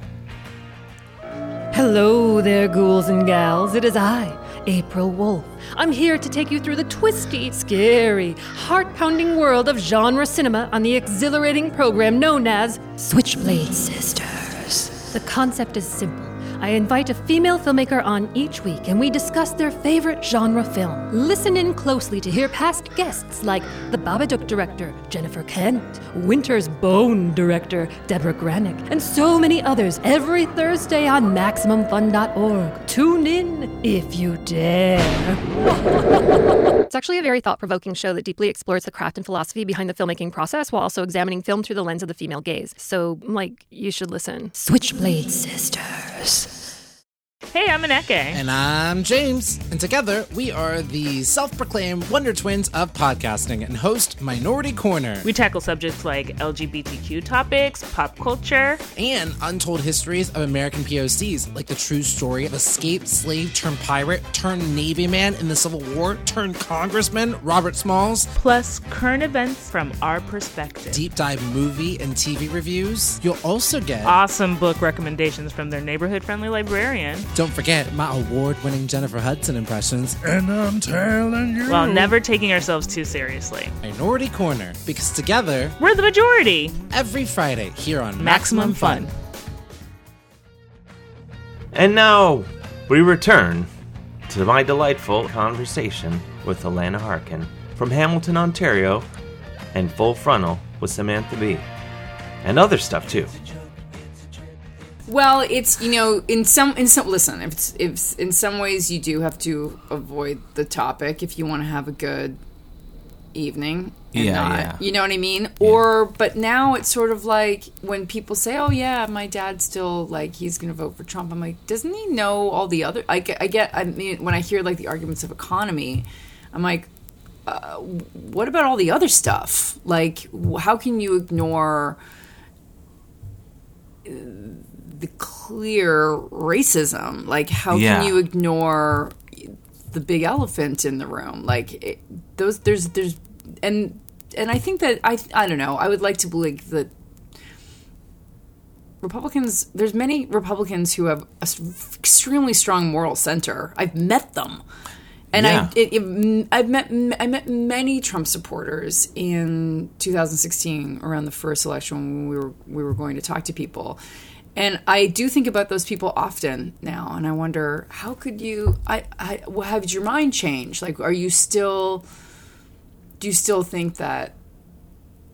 Hello there, ghouls and gals. It is I, April Wolfe. I'm here to take you through the twisty, scary, heart pounding world of genre cinema on the exhilarating program known as Switchblade Sisters. The concept is simple. I invite a female filmmaker on each week and we discuss their favorite genre film. Listen in closely to hear past guests like the Babadook director, Jennifer Kent, Winter's Bone director, Deborah Granik, and so many others every Thursday on MaximumFun.org. Tune in if you dare. It's actually a very thought provoking show that deeply explores the craft and philosophy behind the filmmaking process while also examining film through the lens of the female gaze. So, like, you should listen. Switchblade Sisters. Hey, I'm Aneke. And I'm James. And together, we are the self proclaimed Wonder Twins of podcasting and host Minority Korner we tackle subjects like LGBTQ topics, pop culture. and untold histories of American POCs, like the true story of escaped slave turned pirate turned Navy man in the Civil War turned Congressman Robert Smalls, plus current events from our perspective. deep dive movie and TV reviews. You'll also get. Awesome book recommendations from their neighborhood friendly librarian. Don't forget my award winning Jennifer Hudson impressions. And I'm telling you. While never taking ourselves too seriously. Minority Korner, because together, We're the majority. every Friday here on Maximum fun. And now we return to my delightful conversation with Alana Harkin from Hamilton, Ontario, and Full Frontal with Samantha Bee. And other stuff too. Well, it's you know in some in some listen if it's, if in some ways you do have to avoid the topic if you want to have a good evening. And Yeah, not, yeah. You know what I mean? Or but now it's sort of like when people say, "Oh yeah, my dad's still like he's going to vote for Trump." I'm like, doesn't he know all the other? I get, I get. I mean, when I hear like the arguments of economy, I'm like, uh, what about all the other stuff? Like, how can you ignore? The clear racism. Like, how Yeah. can you ignore the big elephant in the room? Like, it, those there's there's and and I think that I I don't know. I would like to believe that Republicans. There's many Republicans who have a s- extremely strong moral center. I've met them. And Yeah. I, it, it, I've met I met many Trump supporters in 2016 around the first election when we were we were going to talk to people, and I do think about those people often now, and I wonder how could you I, I well, have your mind changed? Like, are you still do you still think that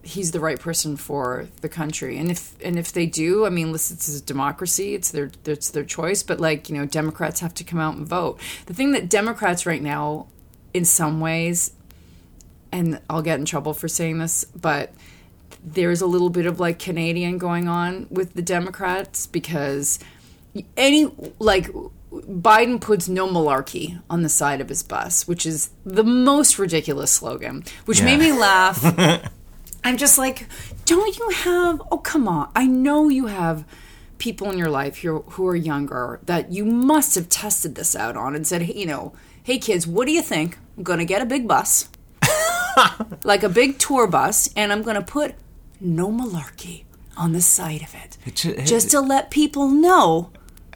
he's the right person for the country and if and if they do i mean listen it's a democracy it's their it's their choice but like you know democrats have to come out and vote the thing that democrats right now in some ways and i'll get in trouble for saying this but there's a little bit of like canadian going on with the democrats because any like Biden puts no malarkey on the side of his bus, which is the most ridiculous slogan, which made me laugh. I'm just like, don't you have? Oh, come on! I know you have people in your life who who are younger that you must have tested this out on and said, hey, you know, hey kids, what do you think? I'm gonna get a big bus. like a big tour bus, and I'm going to put no malarkey on the side of it. It should- it- just to let people know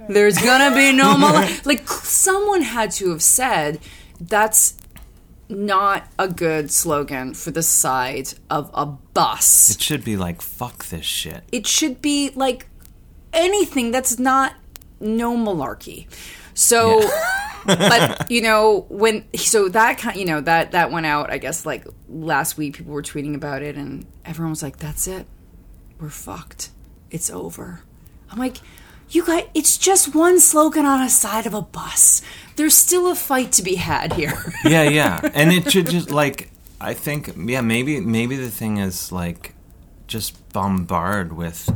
there's going to be no malarkey. like, someone had to have said that's not a good slogan for the side of a bus. It should be like fuck this shit. It should be like anything that's not no malarkey. So, but you know when so that kind you know that that went out. I guess like last week, people were tweeting about it, and everyone was like, "That's it, we're fucked. It's over." I'm like. You guys, it's just one slogan on a side of a bus. There's still a fight to be had here. yeah, yeah, and it should just like I think yeah maybe maybe the thing is like just bombard with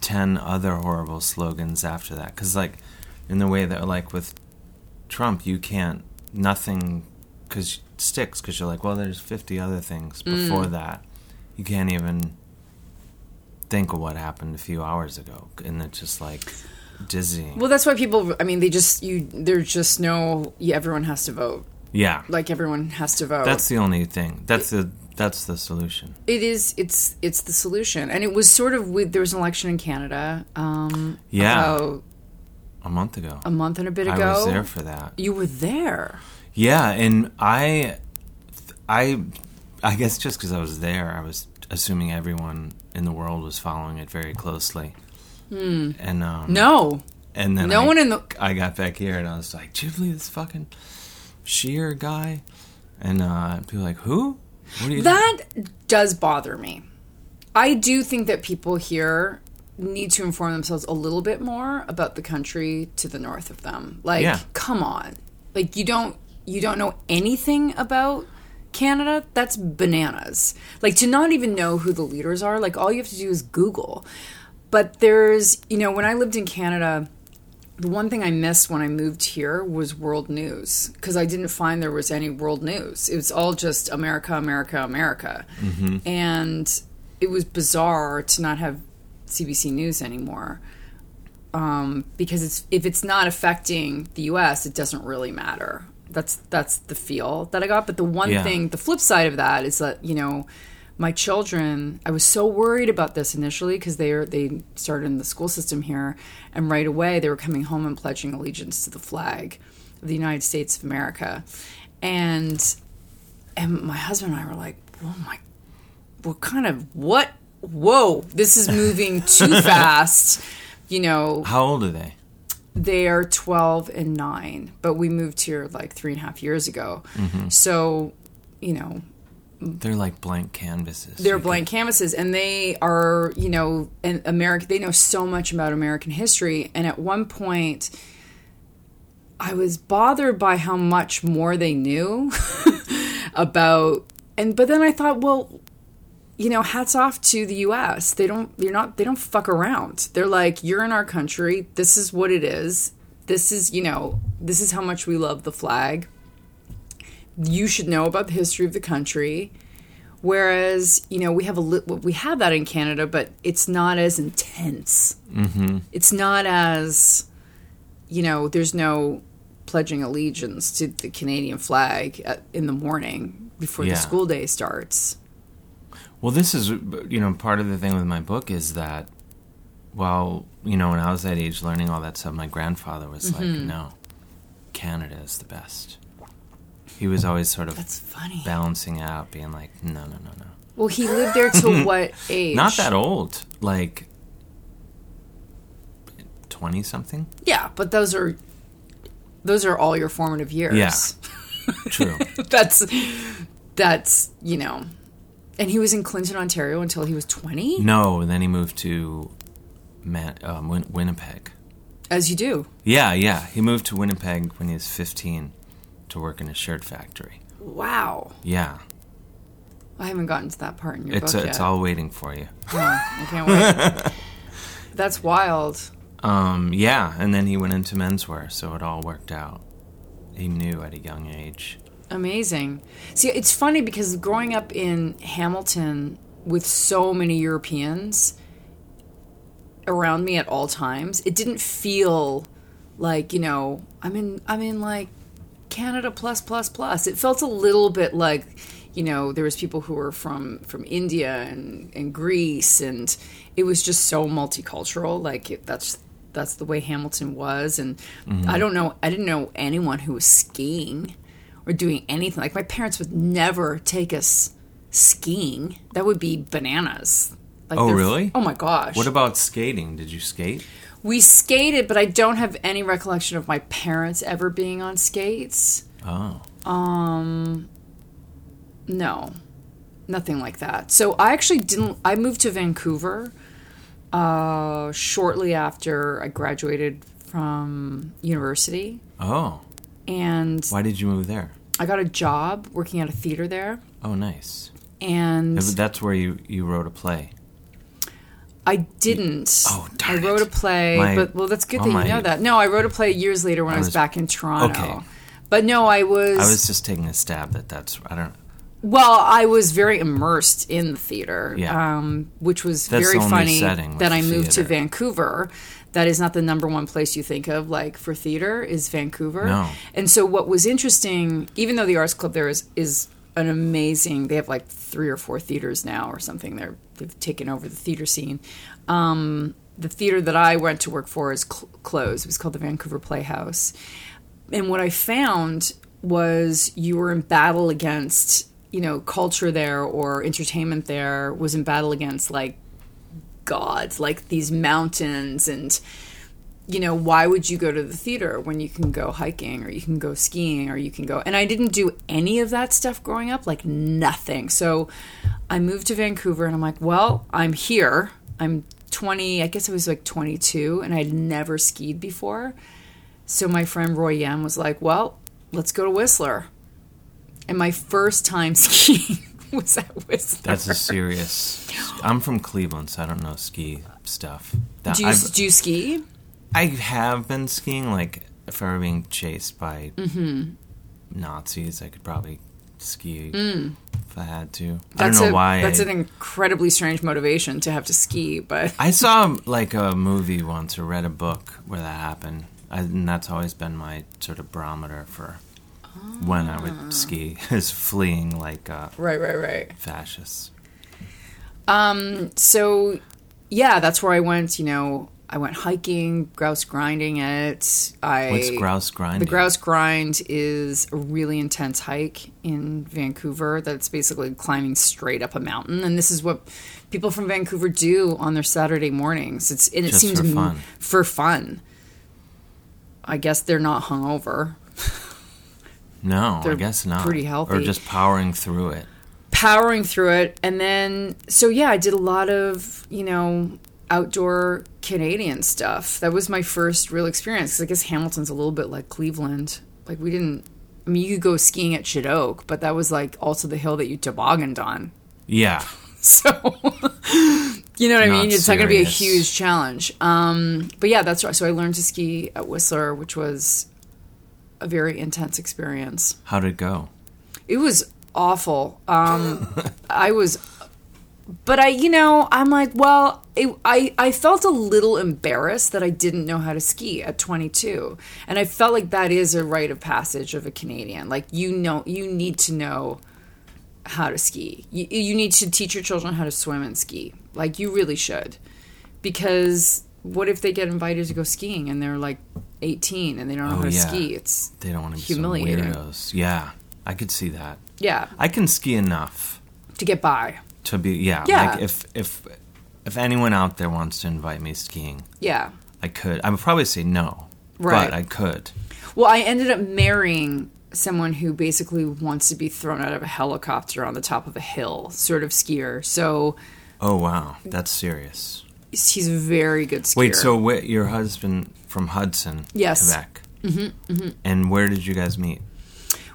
ten other horrible slogans after that because like in the way that like with Trump you can't nothing because sticks because you're like well there's fifty other things before that you can't even think of what happened a few hours ago and it's just like dizzying well, that's why people. I mean, they just you. There's just no. Yeah, everyone has to vote. yeah Like everyone has to vote. that's the only thing that's the that's the solution It is. It's it's the solution, and it was sort of with there was an election in Canada. Um, Yeah. about a month ago a month and a bit ago. I was there for that. You were there. Yeah, and I, I, I guess just because I was there, I was assuming everyone in the world was following it very closely. And um, No, and then no I, one in the. I got back here and I was like, "Do you believe this fucking Scheer guy?" And uh, people were like, "Who? What you?" That does bother me. I do think that people here need to inform themselves a little bit more about the country to the north of them. Like, Yeah. come on. Like you don't you don't know anything about Canada? That's bananas. Like to not even know who the leaders are, like all you have to do is Google. But there's, you know, when I lived in Canada, the one thing I missed when I moved here was world news because I didn't find there was any world news. It was all just America, America, America. Mm-hmm. And it was bizarre to not have CBC News anymore. Um, because it's if it's not affecting the US, it doesn't really matter. That's that's the feel that I got. But the one Yeah. thing, the flip side of that is that, you know, my children i was so worried about this initially because they are they started in the school system here and right away they were coming home and pledging allegiance to the flag of the united states of america and and my husband and i were like oh my what kind of what whoa this is moving too fast you know How old are they? they are 12 and 9 but we moved here like three and a half years ago Mm-hmm. so you know They're like blank canvases. they're blank canvases and they are you know in america they know so much about american history and at one point i was bothered by how much more they knew about and but then i thought well you know hats off to the us they don't you're not they don't fuck around they're like you're in our country this is what it is this is you know this is how much we love the flag you should know about the history of the country Whereas, you know, we have a li- we have that in Canada, but it's not as intense. Mm-hmm. It's not as, you know, there's no pledging allegiance to the Canadian flag at, in the morning before Yeah. the school day starts. Well, this is you know part of the thing with my book is that while you know when I was that age learning all that stuff, my grandfather was like, Mm-hmm. "No, Canada is the best." He was always sort of That's funny. balancing out, being like, "No, no, no, no, Well, he lived there till what age? not that old, like twenty something." Yeah, but those are those are all your formative years. Yeah. True. that's that's you know, and he was in Clinton, Ontario until he was twenty. no, and then he moved to Man- um, Win- Winnipeg. As you do. Yeah, yeah, he moved to Winnipeg when he was fifteen to work in a shirt factory. Wow. Yeah, I haven't gotten to that part in your it's book it's yet. all waiting for you. Oh, I can't wait. That's wild. Um, yeah, and then he went into menswear, so it all worked out. He knew at a young age. Amazing. See, it's funny because growing up in Hamilton with so many Europeans around me at all times, it didn't feel like, you know, I'm in I'm in like Canada plus plus plus. It felt a little bit like you know, there was people who were from from India and, and Greece, and it was just so multicultural. Like it, that's that's the way Hamilton was, and mm-hmm. I don't know, I didn't know anyone who was skiing or doing anything. Like my parents would never take us skiing. That would be bananas. Like Oh, really? Oh my gosh! What about skating? Did you skate? We skated, but I don't have any recollection of my parents ever being on skates. Oh. Um No, nothing like that. So I actually didn't. I moved to Vancouver uh, shortly after I graduated from university, Oh. And Why did you move there? I got a job working at a theater there. Oh, nice. And That's where you, you wrote a play. I didn't. Oh, I wrote it. a play, My- but well, that's good oh, that my- you know that. No, I wrote a play years later when I, was, was- back in Toronto. Okay. But no, I was. I was just taking a stab that that's I don't Well, I was very immersed in the theater, Yeah. um, which was That's very funny that I moved to. Vancouver. That is not the number one place you think of, like for theater, is Vancouver. No. And so, what was interesting, even though the Arts Club there is is an amazing, they have like three or four theaters now or something. They're they've taken over the theater scene. Um, the theater that I went to work for is cl- closed. It was called the Vancouver Playhouse and what I found was you were in battle against, you know, culture there or entertainment there was in battle against like gods, like these mountains and you know, why would you go to the theater when you can go hiking or you can go skiing or you can go and I didn't do any of that stuff growing up, like nothing. So I moved to Vancouver and I'm like, well, I'm here. I'm 20, I guess I was like 22 and I'd never skied before. So my friend Roy Yam was like, "Well, let's go to Whistler." And my first time skiing was at Whistler. that's a serious I'm from Cleveland, so I don't know ski stuff. That, do you, do you ski? I have been skiing. Like if I were being chased by Mm-hmm. Nazis, I could probably ski if I had to. I Mm. Don't know a, why. That's I, an incredibly strange motivation to have to ski, but I saw like a movie once or read a book where that happened, I, and that's always been my sort of barometer for when I would ski is fleeing like uh, right, right, right. fascists. Um. So, yeah, that's where I went. You know, I went hiking, grouse grinding it. I What's grouse grinding? The grouse grind is a really intense hike in Vancouver that's basically climbing straight up a mountain. And this is what people from Vancouver do on their Saturday mornings. It's and it Just seems for fun. for fun. I guess they're not hungover. No, I They're guess not. pretty healthy. Or just powering through it. powering through it and then so yeah i did a lot of you know outdoor canadian stuff that was my first real experience 'cause i guess hamilton's a little bit like cleveland like we didn't i mean you could go skiing at Chedoke, but that was like also the hill that you tobogganed on Yeah. so you know what i mean it's not going to be a huge challenge um but yeah that's right so i learned to ski at whistler which was a very intense experience How did it go? it was awful. Um, I was, but I, you know, I'm like, well, it, I, I felt a little embarrassed that I didn't know how to ski at 22, and I felt like that is a rite of passage of a Canadian. Like you know, you need to know how to ski. You, you need to teach your children how to swim and ski. Like you really should, because what if they get invited to go skiing and they're like 18 and they don't know Oh, how to yeah. ski? It's They don't want to be Humiliating. weirdos. Yeah, I could see that. yeah, I can ski enough to get by. to be yeah. Yeah. Like if if if anyone out there wants to invite me skiing, Yeah. I could. I would probably say no, Right. but I could. Well, I ended up marrying someone who basically wants to be thrown out of a helicopter on the top of a hill, sort of skier. So Oh wow, that's serious. He's a very good skier. Wait, so wait, your husband from Hudson, Yes. Quebec. Mm-hmm, mm-hmm. And where did you guys meet?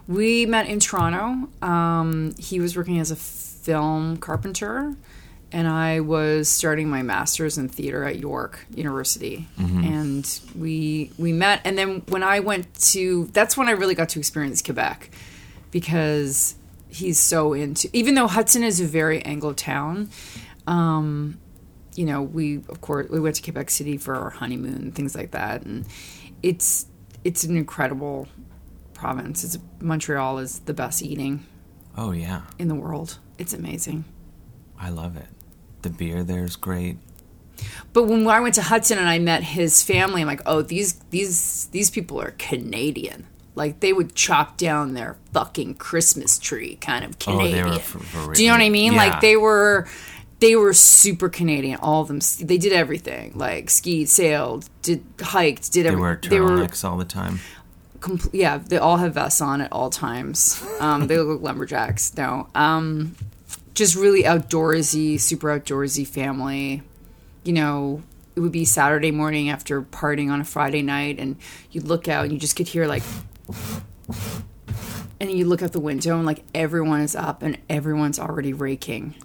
we met in Toronto. Um, he was working as a film carpenter, and I was starting my master's in theater at York University. And we we met, and then when I went to, that's when I really got to experience Quebec, because he's so into. Even though Hudson is a very Anglo town, um, you know, we of course we went to Quebec City for our honeymoon things like that, and it's it's an incredible province. It's Montreal is the best eating. Oh yeah, in the world. It's amazing. I love it. The beer there's great. But when I went to Hudson and I met his family, I'm like, oh, these these these people are Canadian. Like they would chop down their fucking Christmas tree, kind of Canadian. Oh, they were for, for Do you know what I mean? Yeah. Like they were, they were super Canadian. All of them. They did everything. Like skied, sailed, did hiked, did everything. They wear turtlenecks all the time. compl- yeah, they all have vests on at all times. Um, they look like lumberjacks. No, um, just really outdoorsy, super outdoorsy family. You know, it would be Saturday morning after partying on a Friday night, and you'd look out and you just could hear like, and you look out the window and like everyone is up and everyone's already raking.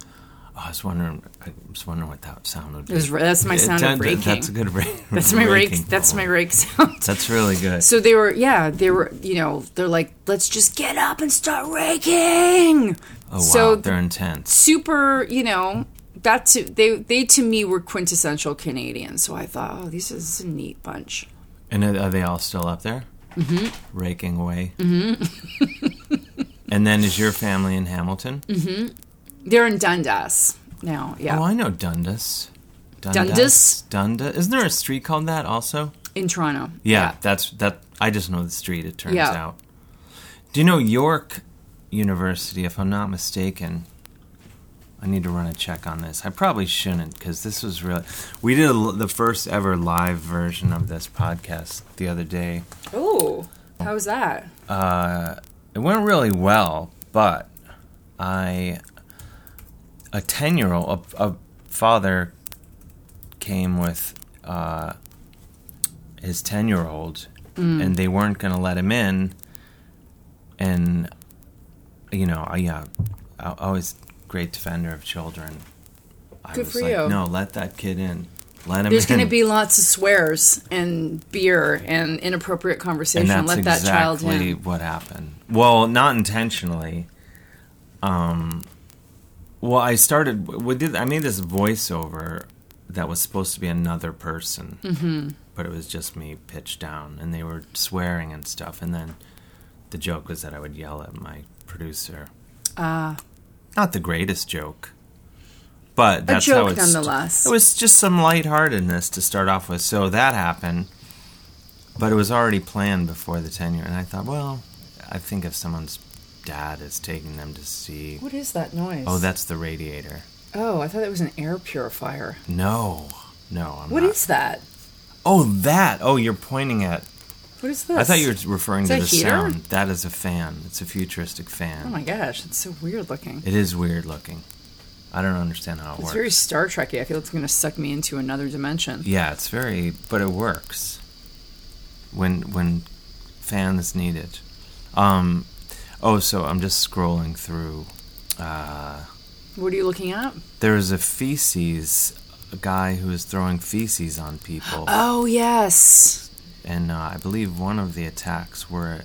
Oh, I was wondering. I was wondering what that sound would be. Was, that's my sound of raking. That's a good rake. That's my rake. That's my rake sound. That's really good. So they were, yeah, they were, you know, they're like, let's just get up and start raking. oh wow, so they're intense. super, you know, that to they they to me were quintessential Canadian. So I thought, oh, this is a neat bunch. And are they all still up there? Mm-hmm. Raking away. Mm-hmm. and then is your family in Hamilton? They're in Dundas now. Yeah, Oh, I know Dundas. Dundas? Dundas. Isn't there a street called that also? in Toronto. Yeah, that's that. I just know the street. It turns Yeah. out. Do you know York University? If I'm not mistaken, I need to run a check on this. I probably shouldn't because this was really. We did a, the first ever live version of this podcast the other day. Oh, how was that? Uh, it went really well, but I a ten year old a, a father came with uh, his ten year old, and they weren't going to let him in, and you know, I yeah, I, was great defender of children. I Good was for like, you. No, let that kid in. Let him in. There's going to be lots of swears and beer and inappropriate conversation. and Let that child exactly in. what happened. Well, not intentionally. Um, well, I started. We did. I made this voiceover that was supposed to be another person, mm-hmm. but it was just me pitched down, and they were swearing and stuff. And then the joke was that I would yell at my producer. Ah. Not the greatest joke. But that's joke how it's nonetheless. It was just some lightheartedness to start off with. So that happened, but it was already planned before the tenure. And I thought, well, I think if someone's dad is taking them to see, What is that noise? oh, that's the radiator. Oh, I thought it was an air purifier. No, no, I'm What not. is that? Oh, that. Oh, you're pointing at. What is this? I thought you were referring Is to that the a heater? sound. That is a fan. It's a futuristic fan. Oh my gosh, it's so weird looking. It is weird looking. I don't understand how it works. It's works. very Star Trekky. I feel it's going to suck me into another dimension. Yeah, it's very, but it works when when fans need it. Um, oh, so I'm just scrolling through. Uh, What are you looking at? There's a feces, a guy who is throwing feces on people, Oh yes. and uh, I believe one of the attacks were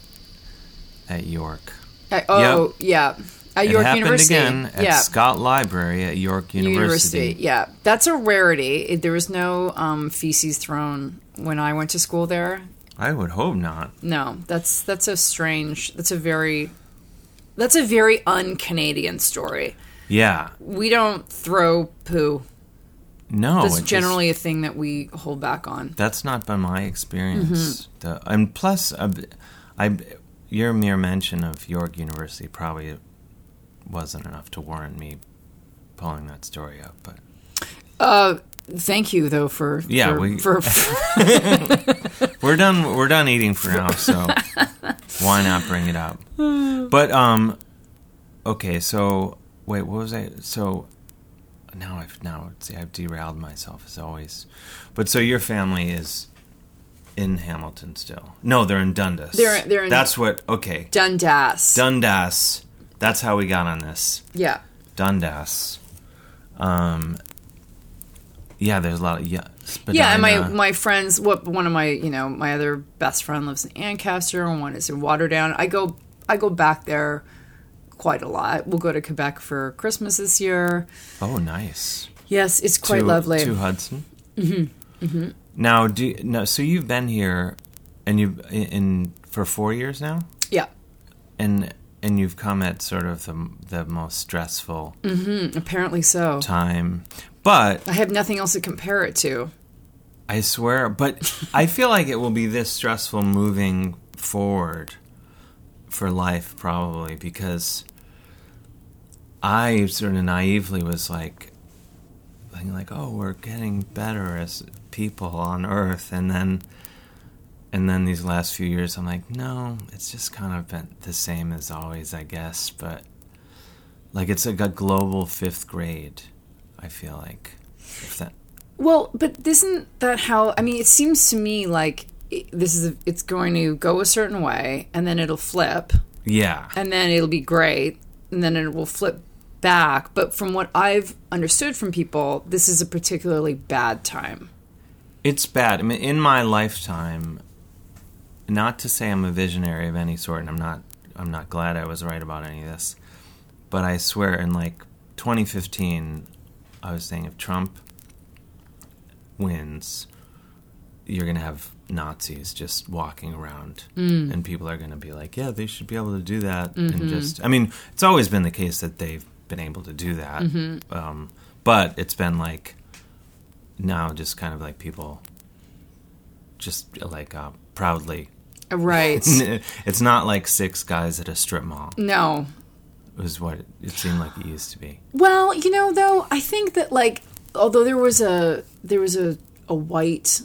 at York. Uh, oh yeah, at it York happened University. again at yeah. Scott Library at York University. University. Yeah, that's a rarity. There was no um, feces thrown when I went to school there. I would hope not. No, that's that's a strange. That's a very that's a very un-Canadian story. Yeah, We don't throw poo. no. That's it just- generally a thing that we hold back on. That's not been my experience. Mm-hmm. The, and plus, uh, I, your mere mention of York University probably wasn't enough to warrant me pulling that story up. But Uh, thank you though for Yeah, for, we- for we're done. We're done eating for now. So why not bring it up? But um, okay. So wait, what was I? So now I've now see I've derailed myself as always. But so your family is in Hamilton still? No, they're in Dundas. They're- they're in- That's what. Okay, Dundas. Dundas. That's how we got on this. yeah. Dundas. Um. Yeah, there's a lot of yeah. Yeah, and my my friends, what one of my you know my other best friend lives in Ancaster, and one is in Waterdown. I go I go back there quite a lot. We'll go to Quebec for Christmas this year. Oh, nice. Yes, it's quite to, lovely. To Hudson. Mm-hmm. Mm-hmm. Now, do you, no? So you've been here, and you in, in for four years now, yeah, and and you've come at sort of the the most stressful mm-hmm, Apparently so. time. But I have nothing else to compare it to. I swear, but I feel like it will be this stressful moving forward for life, probably because I sort of naively was like, thinking like, oh, we're getting better as people on Earth, and then, and then these last few years, I'm like, no, it's just kind of been the same as always, I guess, but like it's like a global fifth grade. I feel like that. Well, but isn't that how? I mean, it seems to me like this is it's going to go a certain way, and then it'll flip, Yeah. and then it'll be great, and then it will flip back. But from what I've understood from people, this is a particularly bad time. It's bad. I mean, in my lifetime, not to say I'm a visionary of any sort, and I'm not. I'm not glad I was right about any of this, but I swear, in like 2015, I was saying if Trump wins, you're gonna have Nazis just walking around, and people are gonna be like, "Yeah, they should be able to do that." And just, I mean, it's always been the case that they've been able to do that, um, but it's been like now just kind of like people just like uh, proudly Right. it's not like six guys at a strip mall no. It was what it, seemed like it used to be Well, you know, though, I think that like, although there was a there was a a white,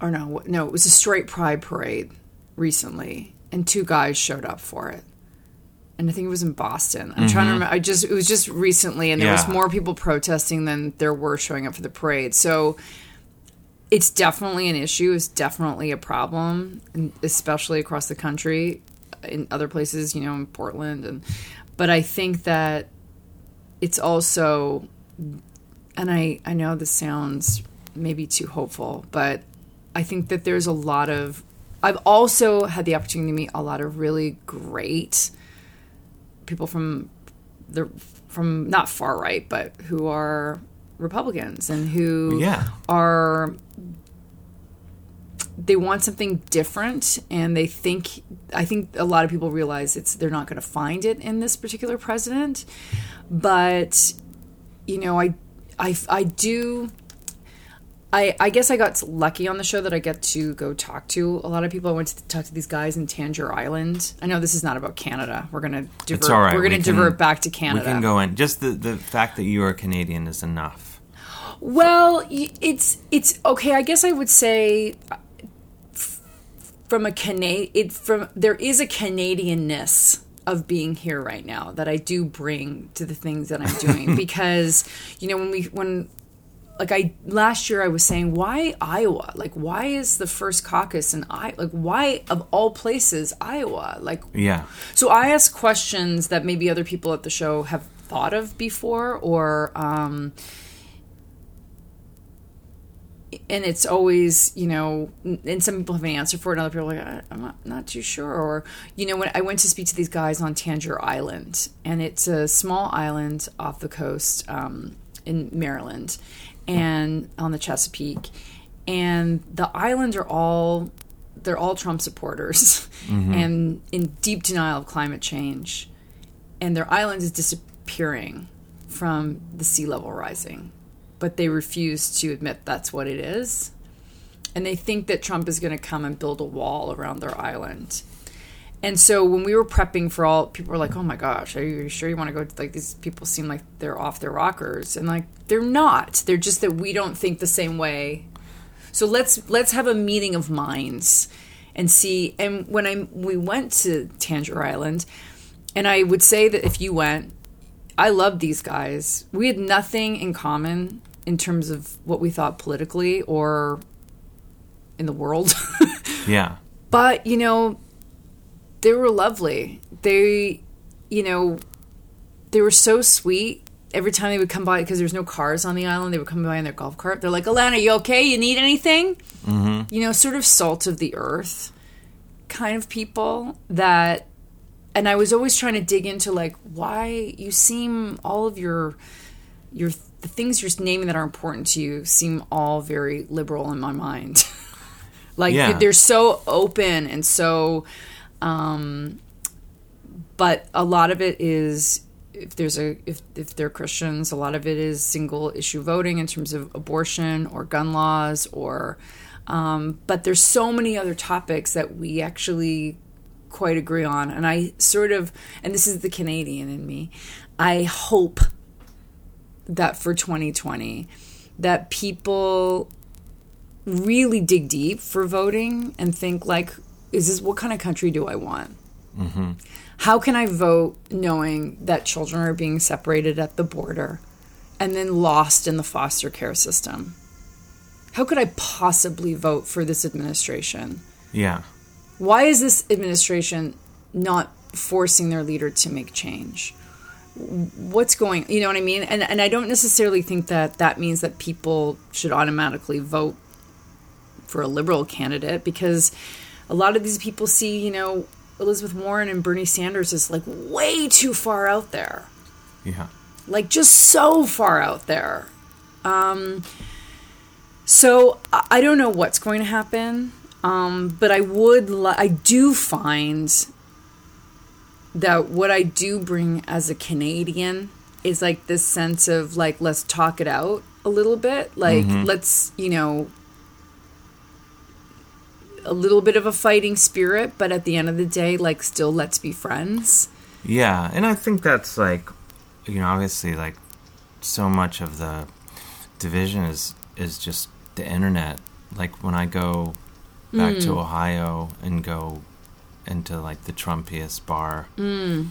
or no, no, it was a straight pride parade recently, and two guys showed up for it, and I think it was in Boston. I'm trying to mm-hmm. remember. I just it was just recently, and there was more people protesting than there were showing up for the parade. So. It's definitely an issue. It's definitely a problem, especially across the country, in other places, you know, in Portland, and. But I think that it's also and I, I know this sounds maybe too hopeful, but I think that there's a lot of I've also had the opportunity to meet a lot of really great people from the from not far right, but who are Republicans and who Yeah. are they want something different and they think I think a lot of people realize it's they're not going to find it in this particular president but you know I I I do I, I guess I got lucky on the show that I get to go talk to a lot of people. I went to talk to these guys in Tangier Island. I know this is not about Canada. We're gonna divert. it's all right We're gonna We can- divert back to Canada. we can go in just the, the fact that you are canadian is enough Well, it's it's okay. I guess I would say from a Cana- it from there is a Canadianness of being here right now that I do bring to the things that I'm doing because you know when we when like I last year I was saying why Iowa? Like why is the first caucus in I like why of all places Iowa? Like yeah. So I ask questions that maybe other people at the show have thought of before, or um, and it's always you know, and some people have an answer for it, and other people are like I'm not not too sure. Or you know, when I went to speak to these guys on Tangier Island, and it's a small island off the coast um, in Maryland, and on the Chesapeake, and the islands are all they're all Trump supporters and in deep denial of climate change. And their island is disappearing from the sea level rising. But they refuse to admit that's what it is. And they think that Trump is going to come and build a wall around their island. And so when we were prepping for all, people were like, "Oh my gosh, are you sure you want to go?" Like these people seem like they're off their rockers, and like they're not. They're just that we don't think the same way so let's let's have a meeting of minds and see. And when I we went to Tangier Island, and I would say that if you went, I loved these guys. We had nothing in common in terms of what we thought politically or in the world. yeah. But you know they were lovely. They you know they were so sweet. Every time they would come by because there's no cars on the island they would come by in their golf cart. They're like alana you okay? You need anything? Mm-hmm. you know sort of salt of the earth kind of people that and i was always trying to dig into like why you seem all of your your the things you're naming that are important to you seem all very liberal in my mind like Yeah. they're so open and so um but a lot of it is if there's a if if they're Christians, a lot of it is single issue voting in terms of abortion or gun laws or. Um, but there's so many other topics that we actually quite agree on, and I sort of and this is the Canadian in me. I hope that for 2020 that people really dig deep for voting and think like is this what kind of country do i want? Mm-hmm. How can i vote knowing that children are being separated at the border and then lost in the foster care system? How could i possibly vote for this administration? Yeah. why is this administration not forcing their leader to make change what's going you know what i mean and and i don't necessarily think that that means that people should automatically vote for a liberal candidate because a lot of these people see you know elizabeth warren and bernie sanders is like way too far out there Yeah. like just so far out there. Um, so I don't know what's going to happen, um, but I would li- I do find that what I do bring as a Canadian is like this sense of like let's talk it out a little bit, like mm-hmm. let's you know a little bit of a fighting spirit, but at the end of the day, like still let's be friends. Yeah, and I think that's like, you know, obviously, like, so much of the division is is just the internet. Like when I go back to mm. Ohio and go into like the Trumpiest bar, mm.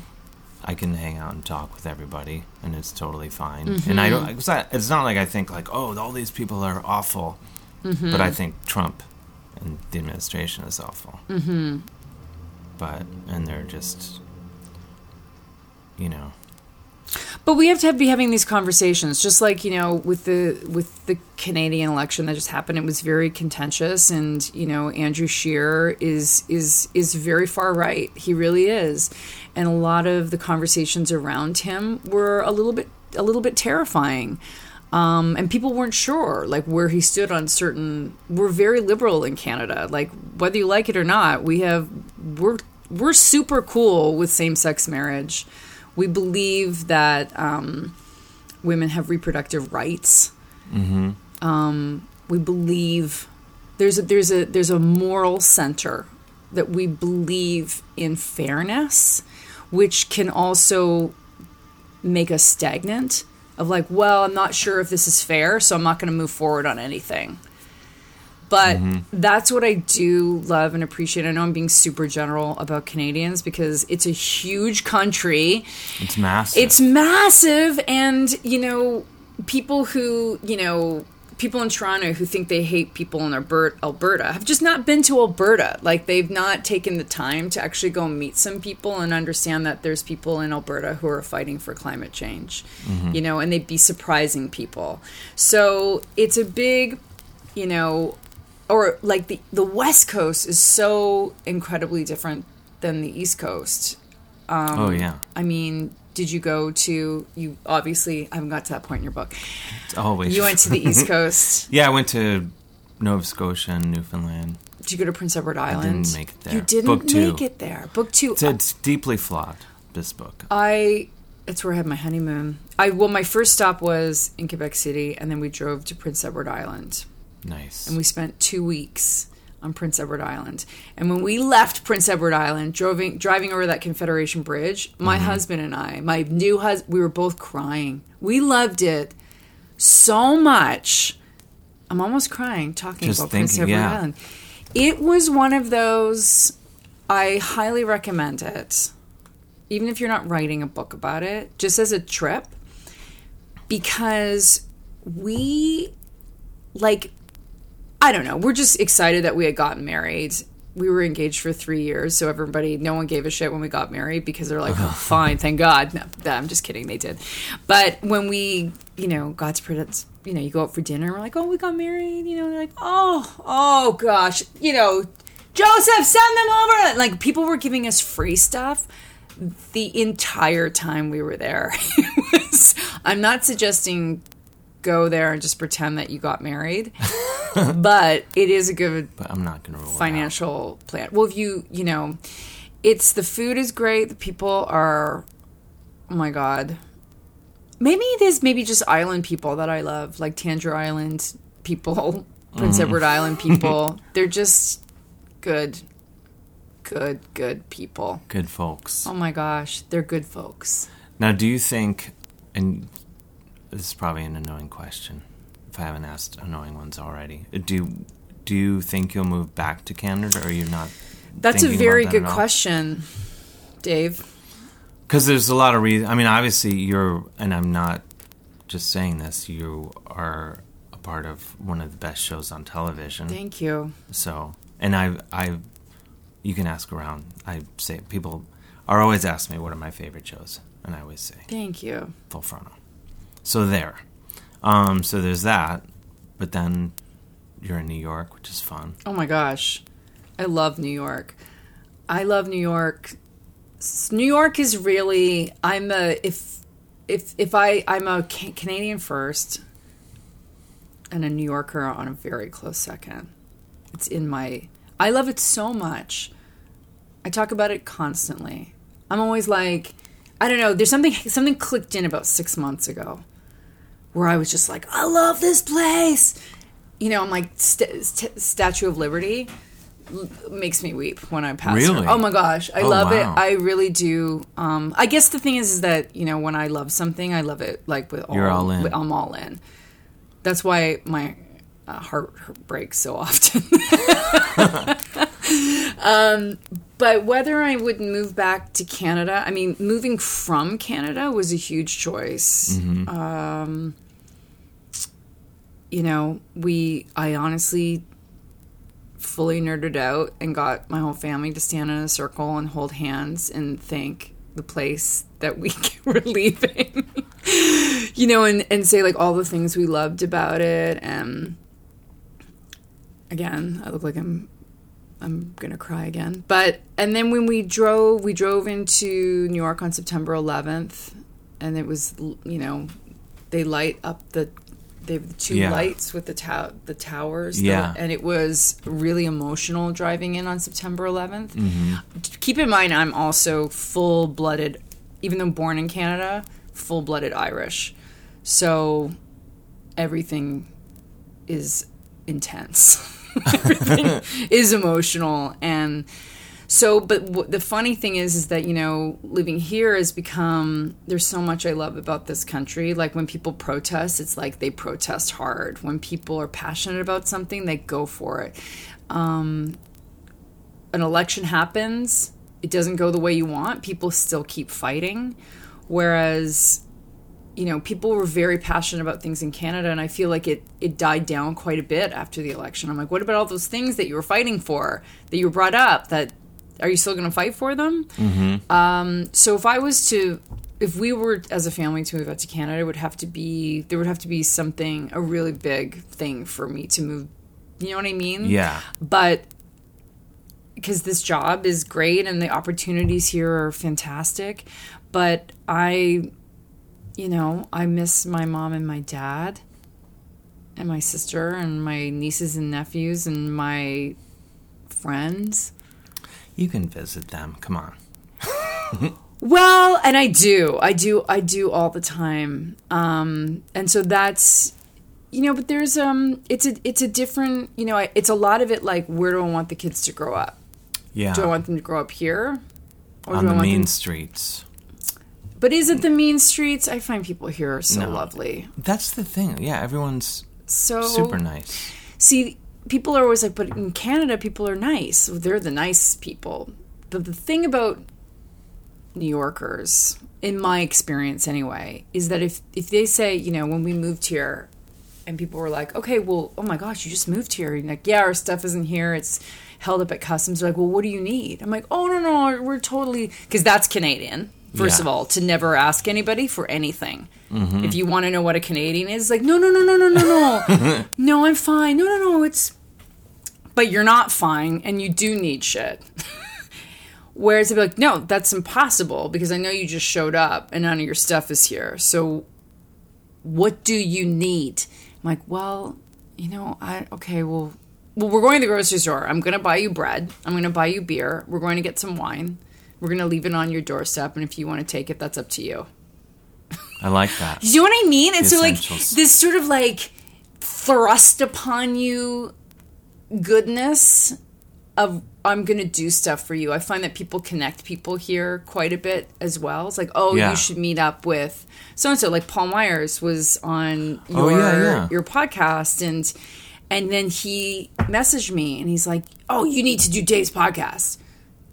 I can hang out and talk with everybody, and it's totally fine. And I mm-hmm. don't. It's not, it's not like I think like, oh, all these people are awful, mm-hmm. but I think Trump and the administration is awful. Mm-hmm. But and they're just you know. But we have to have, be having these conversations, just like you know, with the with the Canadian election that just happened. It was very contentious, and you know, Andrew Scheer is is is very far right. He really is, and a lot of the conversations around him were a little bit a little bit terrifying. Um, and people weren't sure like where he stood on certain we're very liberal in canada like whether you like it or not we have we're we're super cool with same-sex marriage we believe that um, women have reproductive rights um, we believe there's a there's a there's a moral center that we believe in fairness which can also make us stagnant of like, well, I'm not sure if this is fair, so I'm not going to move forward on anything. But mm-hmm. that's what I do love and appreciate. I know I'm being super general about Canadians because it's a huge country. It's massive. It's massive, and you know, people who you know, people in Toronto who think they hate people in Alberta, Alberta have just not been to Alberta. Like they've not taken the time to actually go meet some people and understand that there's people in Alberta who are fighting for climate change. Mm-hmm. You know, and they'd be surprising people. So it's a big, you know, or like the the West Coast is so incredibly different than the East Coast. Um, oh yeah. I mean, did you go to you obviously I haven't got to that point in your book. It's always You went to the East Coast. Yeah, I went to Nova Scotia and Newfoundland. Did you go to Prince Edward Island? didn't make it there. You didn't Book two. make it there. Book two. It's, it's deeply flawed. This book. I it's where I had my honeymoon. I well my first stop was in Quebec City and then we drove to Prince Edward Island. Nice. and we spent two weeks on Prince Edward Island. And when we left Prince Edward Island, driving driving over that Confederation Bridge, my Mm-hmm. husband and I, my new husband, we were both crying. We loved it so much. I'm almost crying talking Just about Prince Edward yeah. Island. It was one of those. I highly recommend it, even if you're not writing a book about it, just as a trip, because we like I don't know. We're just excited that we had gotten married. We were engaged for three years, so everybody, no one gave a shit when we got married because they're like, "Oh, fine, thank God." No, I'm just kidding. They did, but when we, you know, got to Prince, you know, you go out for dinner, and we're like, "Oh, we got married," you know, they're like, "Oh, oh gosh," you know, Joseph, send them over. Like people were giving us free stuff the entire time we were there. was, I'm not suggesting go there and just pretend that you got married, but it is a good but I'm not going to rule financial plan. Well, if you, you know, it's the food is great. The people are, oh my god. Maybe it is maybe just island people that I love, like Tangier Island people, Prince mm. Edward Island people. They're just good, good, good people. Good folks. Oh my gosh, they're good folks. Now, do you think, and this is probably an annoying question, if I haven't asked annoying ones already. Uh, do do you think you'll move back to Canada, or you're not? That's a very that good question, Dave. Because there's a lot of reasons. I mean, obviously, you're, and I'm not just saying this. You are a part of one of the best shows on television. Thank you. So, and I, I, you can ask around. I say people are always asking me what are my favorite shows, and I always say Thank you. Full Frontal. So there. Um, so there's that, but then you're in New York, which is fun. Oh my gosh. I love New York. I love New York. New York is really I'm a if if if I I'm a Canadian first and a New Yorker on a very close second. It's in my I love it so much. I talk about it constantly. I'm always like I don't know, there's something something clicked in about 6 months ago where I was just like, I love this place. You know, I'm like st- st- Statue of Liberty l- makes me weep when I pass. her. Really? Oh my gosh, I Oh, love it. I really do. Um, I guess the thing is, is that you know when I love something, I love it like with all. You're all in. with- I'm all in. That's why my uh, heart breaks so often. um, but whether I would move back to Canada, I mean, moving from Canada was a huge choice. Um, you know, we, I honestly fully nerded out and got my whole family to stand in a circle and hold hands and thank the place that we were leaving. you know, and, and say like all the things we loved about it. And again, I look like I'm I'm gonna cry again. But and then when we drove, we drove into New York on September 11th, and it was you know they light up the they have the two Yeah. lights with the tow the towers. Yeah. and it was really emotional driving in on September 11th. Mm-hmm. Keep in mind, I'm also full blooded, even though born in Canada, full blooded Irish. So everything is intense. everything is emotional and so but w- the funny thing is is that you know living here has become there's so much i love about this country like when people protest it's like they protest hard when people are passionate about something they go for it um, an election happens it doesn't go the way you want people still keep fighting whereas you know, people were very passionate about things in Canada, and I feel like it it died down quite a bit after the election. I'm like, what about all those things that you were fighting for, that you brought up? That are you still going to fight for them? Um, so if I was to, if we were as a family to move out to Canada, it would have to be there would have to be something a really big thing for me to move. You know what I mean? Yeah. but because this job is great and the opportunities here are fantastic but i you know i miss my mom and my dad and my sister and my nieces and nephews and my friends You can visit them. Come on. Well, and I do. I do I do all the time. Um and so that's you know, but there's um it's a it's a different, you know, I- it's a lot of it like where do I want the kids to grow up? Yeah. Do I want them to grow up here? Or on the main them- streets. But is it the mean streets? I find people here are so No. lovely. That's the thing. Yeah, everyone's So super nice. See, people are always like, but in Canada, people are nice. They're the nice people. But the thing about New Yorkers, in my experience anyway, is that if if they say, you know, when we moved here, and people were like, okay, well, oh my gosh, you just moved here. And like, yeah, our stuff isn't here. It's held up at customs. They're like, well, what do you need? I'm like, oh, no, no, we're totally, because that's Canadian, first yeah. of all, to never ask anybody for anything. Mm-hmm. If you want to know what a Canadian is, like, no, no, no, no, no, no, no. no, I'm fine. No, no, no. It's, but you're not fine, and you do need shit. Whereas they'd be like, no, that's impossible because I know you just showed up and none of your stuff is here. So what do you need? I'm like, well, you know, I okay, well, well, we're going to the grocery store. I'm going to buy you bread. I'm going to buy you beer. We're going to get some wine. We're gonna leave it on your doorstep, and if you want to take it, that's up to you. I like that. Do you know what I mean? And The so, like, this sort of like thrust upon you goodness of I'm gonna do stuff for you. I find that people connect people here quite a bit as well. It's like, oh, Yeah. you should meet up with so and so. Like Paul Myers was on Oh, your yeah, yeah. your podcast, and and then he messaged me and he's like, oh, you need to do Dave's podcast.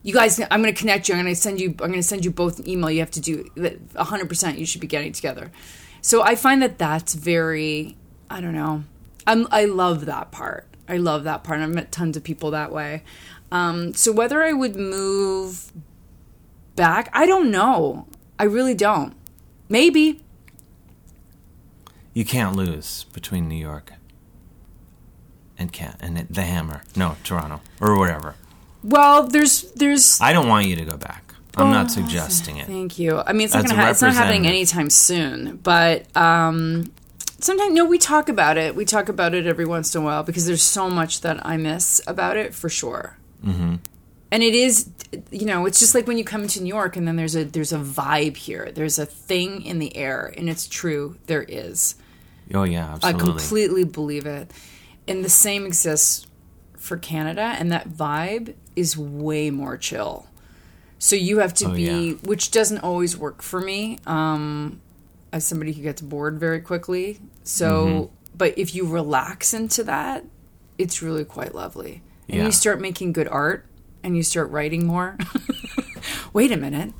You guys, I'm going to connect you. I'm going to send you. I'm going to send you both an email. You have to do 100. percent You should be getting together. So I find that that's very. I don't know. I'm, I love that part. I love that part. I've met tons of people that way. Um, so whether I would move back, I don't know. I really don't. Maybe. You can't lose between New York and can and the Hammer. No, Toronto or whatever. Well, there's there's I don't want you to go back. I'm not suggesting it. Thank you. I mean, it's not gonna ha- it's not happening anytime soon, but um, sometimes no, we talk about it. We talk about it every once in a while because there's so much that I miss about it for sure. Mm-hmm. And it is, you know, it's just like when you come to New York and then there's a there's a vibe here. There's a thing in the air, and it's true. There is. Oh yeah, I completely believe it. And the same exists for Canada, and that vibe is way more chill. So you have to Oh, be, yeah. which doesn't always work for me, um, as somebody who gets bored very quickly. So, Mm-hmm. but if you relax into that, it's really quite lovely. And Yeah. you start making good art, and you start writing more. Wait a minute.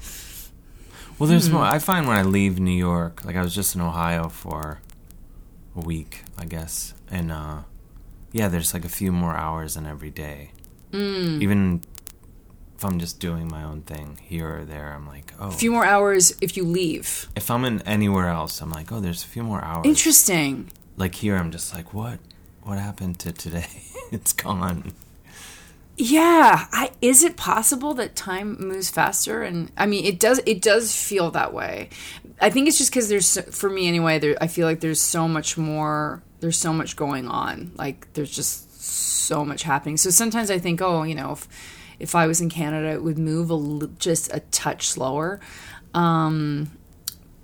Well, there's Hmm. more. I find when I leave New York, like I was just in Ohio for a week, I guess, and uh, yeah, there's like a few more hours in every day. Hmm. Even if I'm just doing my own thing here or there, I'm like, oh. A few more hours if you leave. if I'm in anywhere else, I'm like, oh, there's a few more hours. Interesting. Like here, I'm just like, what? What happened to today? it's gone. Yeah, I is it possible that time moves faster? And I mean, it does. It does feel that way. I think it's just because there's, for me anyway. There, I feel like there's so much more. There's so much going on. Like there's just so much happening. So sometimes I think, oh, you know, if if I was in Canada, it would move a just a touch slower. Um,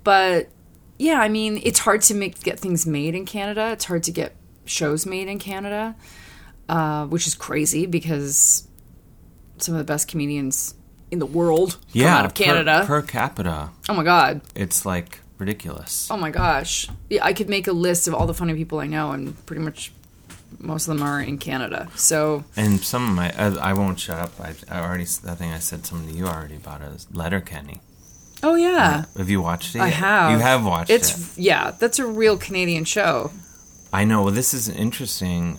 but yeah, I mean, it's hard to make get things made in Canada. It's hard to get shows made in Canada uh, which is crazy because some of the best comedians in the world come out of per- Canada. per capita, oh my god! it's like ridiculous. Oh my gosh! Yeah, I could make a list of all the funny people I know, and pretty much most of them are in Canada. So And some of my, I, I won't shut up. I, I already, I think I said something to you already about it. Letterkenny. oh yeah, Have you watched it? I yet? have. You have watched it's, it. yeah, that's a real Canadian show. I know. Well, this is interesting.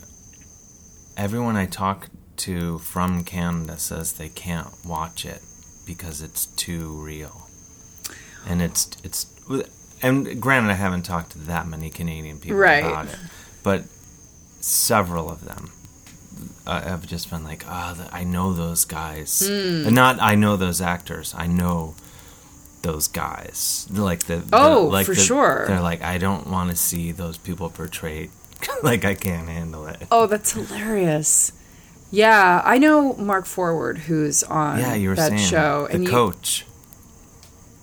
Everyone I talk to from Canada says they can't watch it because it's too real, and it's it's. And granted, I haven't talked to that many Canadian people Right. about it, but several of them uh, have just been like, "Ah, I know those guys, Hmm. and not I know those actors. I know." Those guys, like the, the Oh, like for the- sure. They're like, I don't want to see those people portrayed like I can't handle it. Oh, that's hilarious. Yeah, I know Mark Forward, who's on yeah, you were that saying show, the you- coach.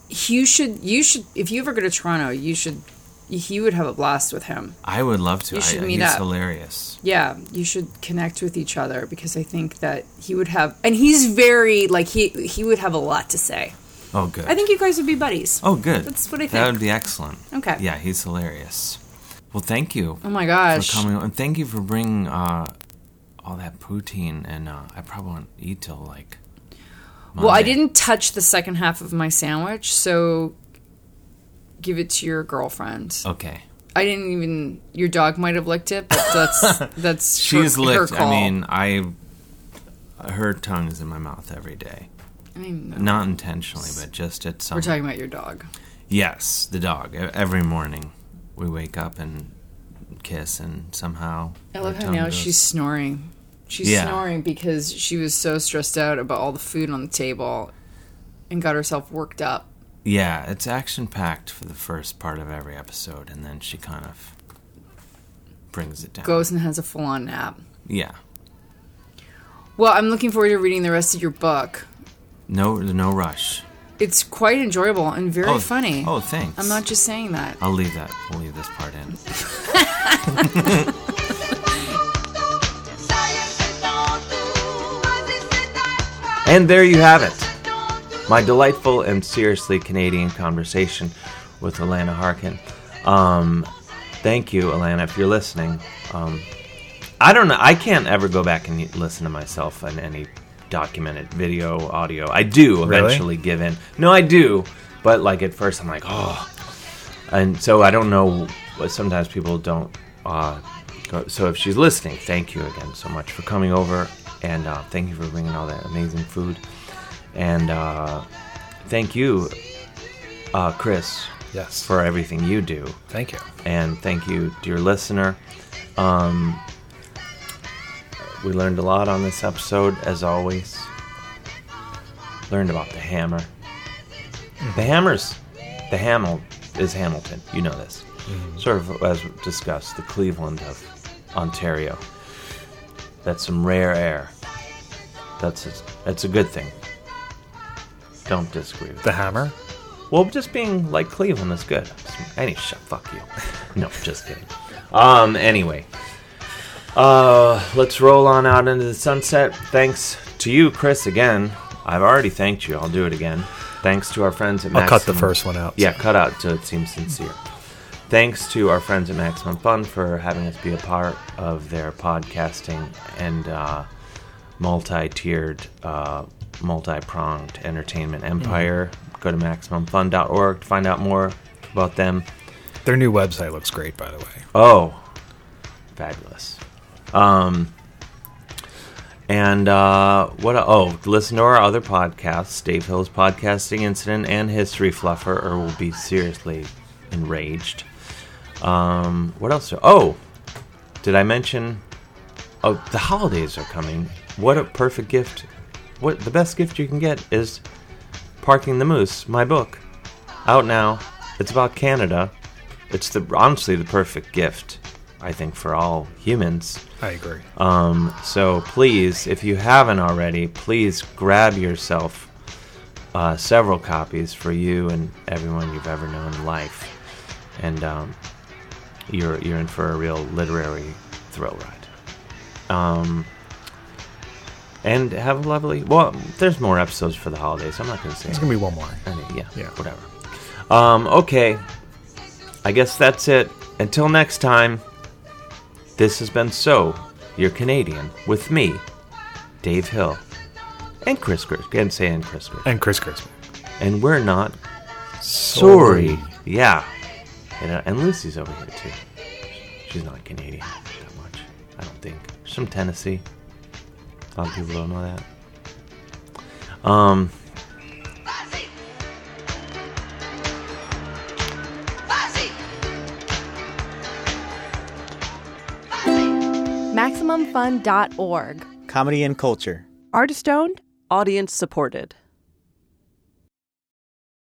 you should you should if you ever go to Toronto, you should you would have a blast with him. I would love to. You should I, meet he's up. hilarious. Yeah, you should connect with each other because I think that he would have and he's very like he he would have a lot to say. Oh, good. I think you guys would be buddies. Oh, good. That's what I think. That would be excellent. Okay. Yeah, he's hilarious. Well, thank you Oh my gosh. for coming, and thank you for bringing uh, all that poutine. And uh, I probably won't eat till like. Well, I didn't touch the second half of my sandwich, so give it to your girlfriend. Okay. I didn't even. Your dog might have licked it, but that's that's She's her, licked. Her I mean, I. Her tongue is in my mouth every day. I know. Not intentionally, but just at some. we're talking about your dog. Yes, the dog. Every morning, we wake up and kiss, and somehow. I love how now goes- she's snoring. She's Yeah. snoring because she was so stressed out about all the food on the table and got herself worked up. Yeah, it's action packed for the first part of every episode, and then she kind of brings it down. Goes and has a full on nap. Yeah. Well, I'm looking forward to reading the rest of your book. No, no rush. It's quite enjoyable and very Oh, funny. Oh, thanks. I'm not just saying that. I'll leave that. We'll leave this part in. And there you have it. My delightful and seriously Canadian conversation with Alana Harkin. Um, thank you, Alana, if you're listening. Um, I don't know. I can't ever go back and listen to myself in any documented video, audio. I do Really? eventually give in. No, I do. But like at first, I'm like, oh. And so I don't know. Sometimes people don't. Uh, go, so if she's listening, thank you again so much for coming over, and uh, thank you for bringing all that amazing food, and uh, thank you, uh, Chris, Yes. for everything you do Thank you. and thank you, dear listener. Um, we learned a lot on this episode, as always. Learned about the hammer. The hammer's the Hamil is Hamilton. You know this. Sort of as discussed, the Cleveland of Ontario. That's some rare air. That's a, that's a good thing. Don't disagree with The hammer. well, just being like Cleveland is good. Any shut fuck you. No, just kidding. Um. Anyway, uh, let's roll on out into the sunset. Thanks to you, Chris. Again, I've already thanked you. I'll do it again. Thanks to our friends at I'll cut the first one out. Yeah, cut out so it seems sincere. Thanks to our friends at Maximum Fun for having us be a part of their podcasting and uh, multi-tiered, uh, multi-pronged entertainment empire. Go to maximumfun.org to find out more about them. Their new website looks great, by the way. Oh, fabulous. Um, and uh, what? Oh, listen to our other podcasts: Dave Hill's podcasting incident and History Fluffer, or we'll be seriously enraged. Um, what else? Oh, did I mention? Oh, the holidays are coming. What a perfect gift! What the best gift you can get is Parking the Moose, my book, out now. It's about Canada. It's the honestly the perfect gift, I think, for all humans. I agree. Um, so please, if you haven't already, please grab yourself uh, several copies for you and everyone you've ever known in life, and um, you're you're in for a real literary thrill ride. Um, and have a lovely. Well, there's more episodes for the holidays. I'm not going to say. It's gonna be one more. I mean, yeah, Yeah. whatever. Um, okay. I guess that's it. Until next time, this has been So, You're Canadian, with me, Dave Hill, and Chris Chris. And say and Chris Chris. And Chris Christmas. And we're not sorry. Yeah. And, uh, and Lucy's over here, too. She's not Canadian that much, I don't think. She's from Tennessee. A lot of people don't know that. Um, Vas-y! Vas-y! MaximumFun.org. Comedy and culture. Artist owned, audience supported.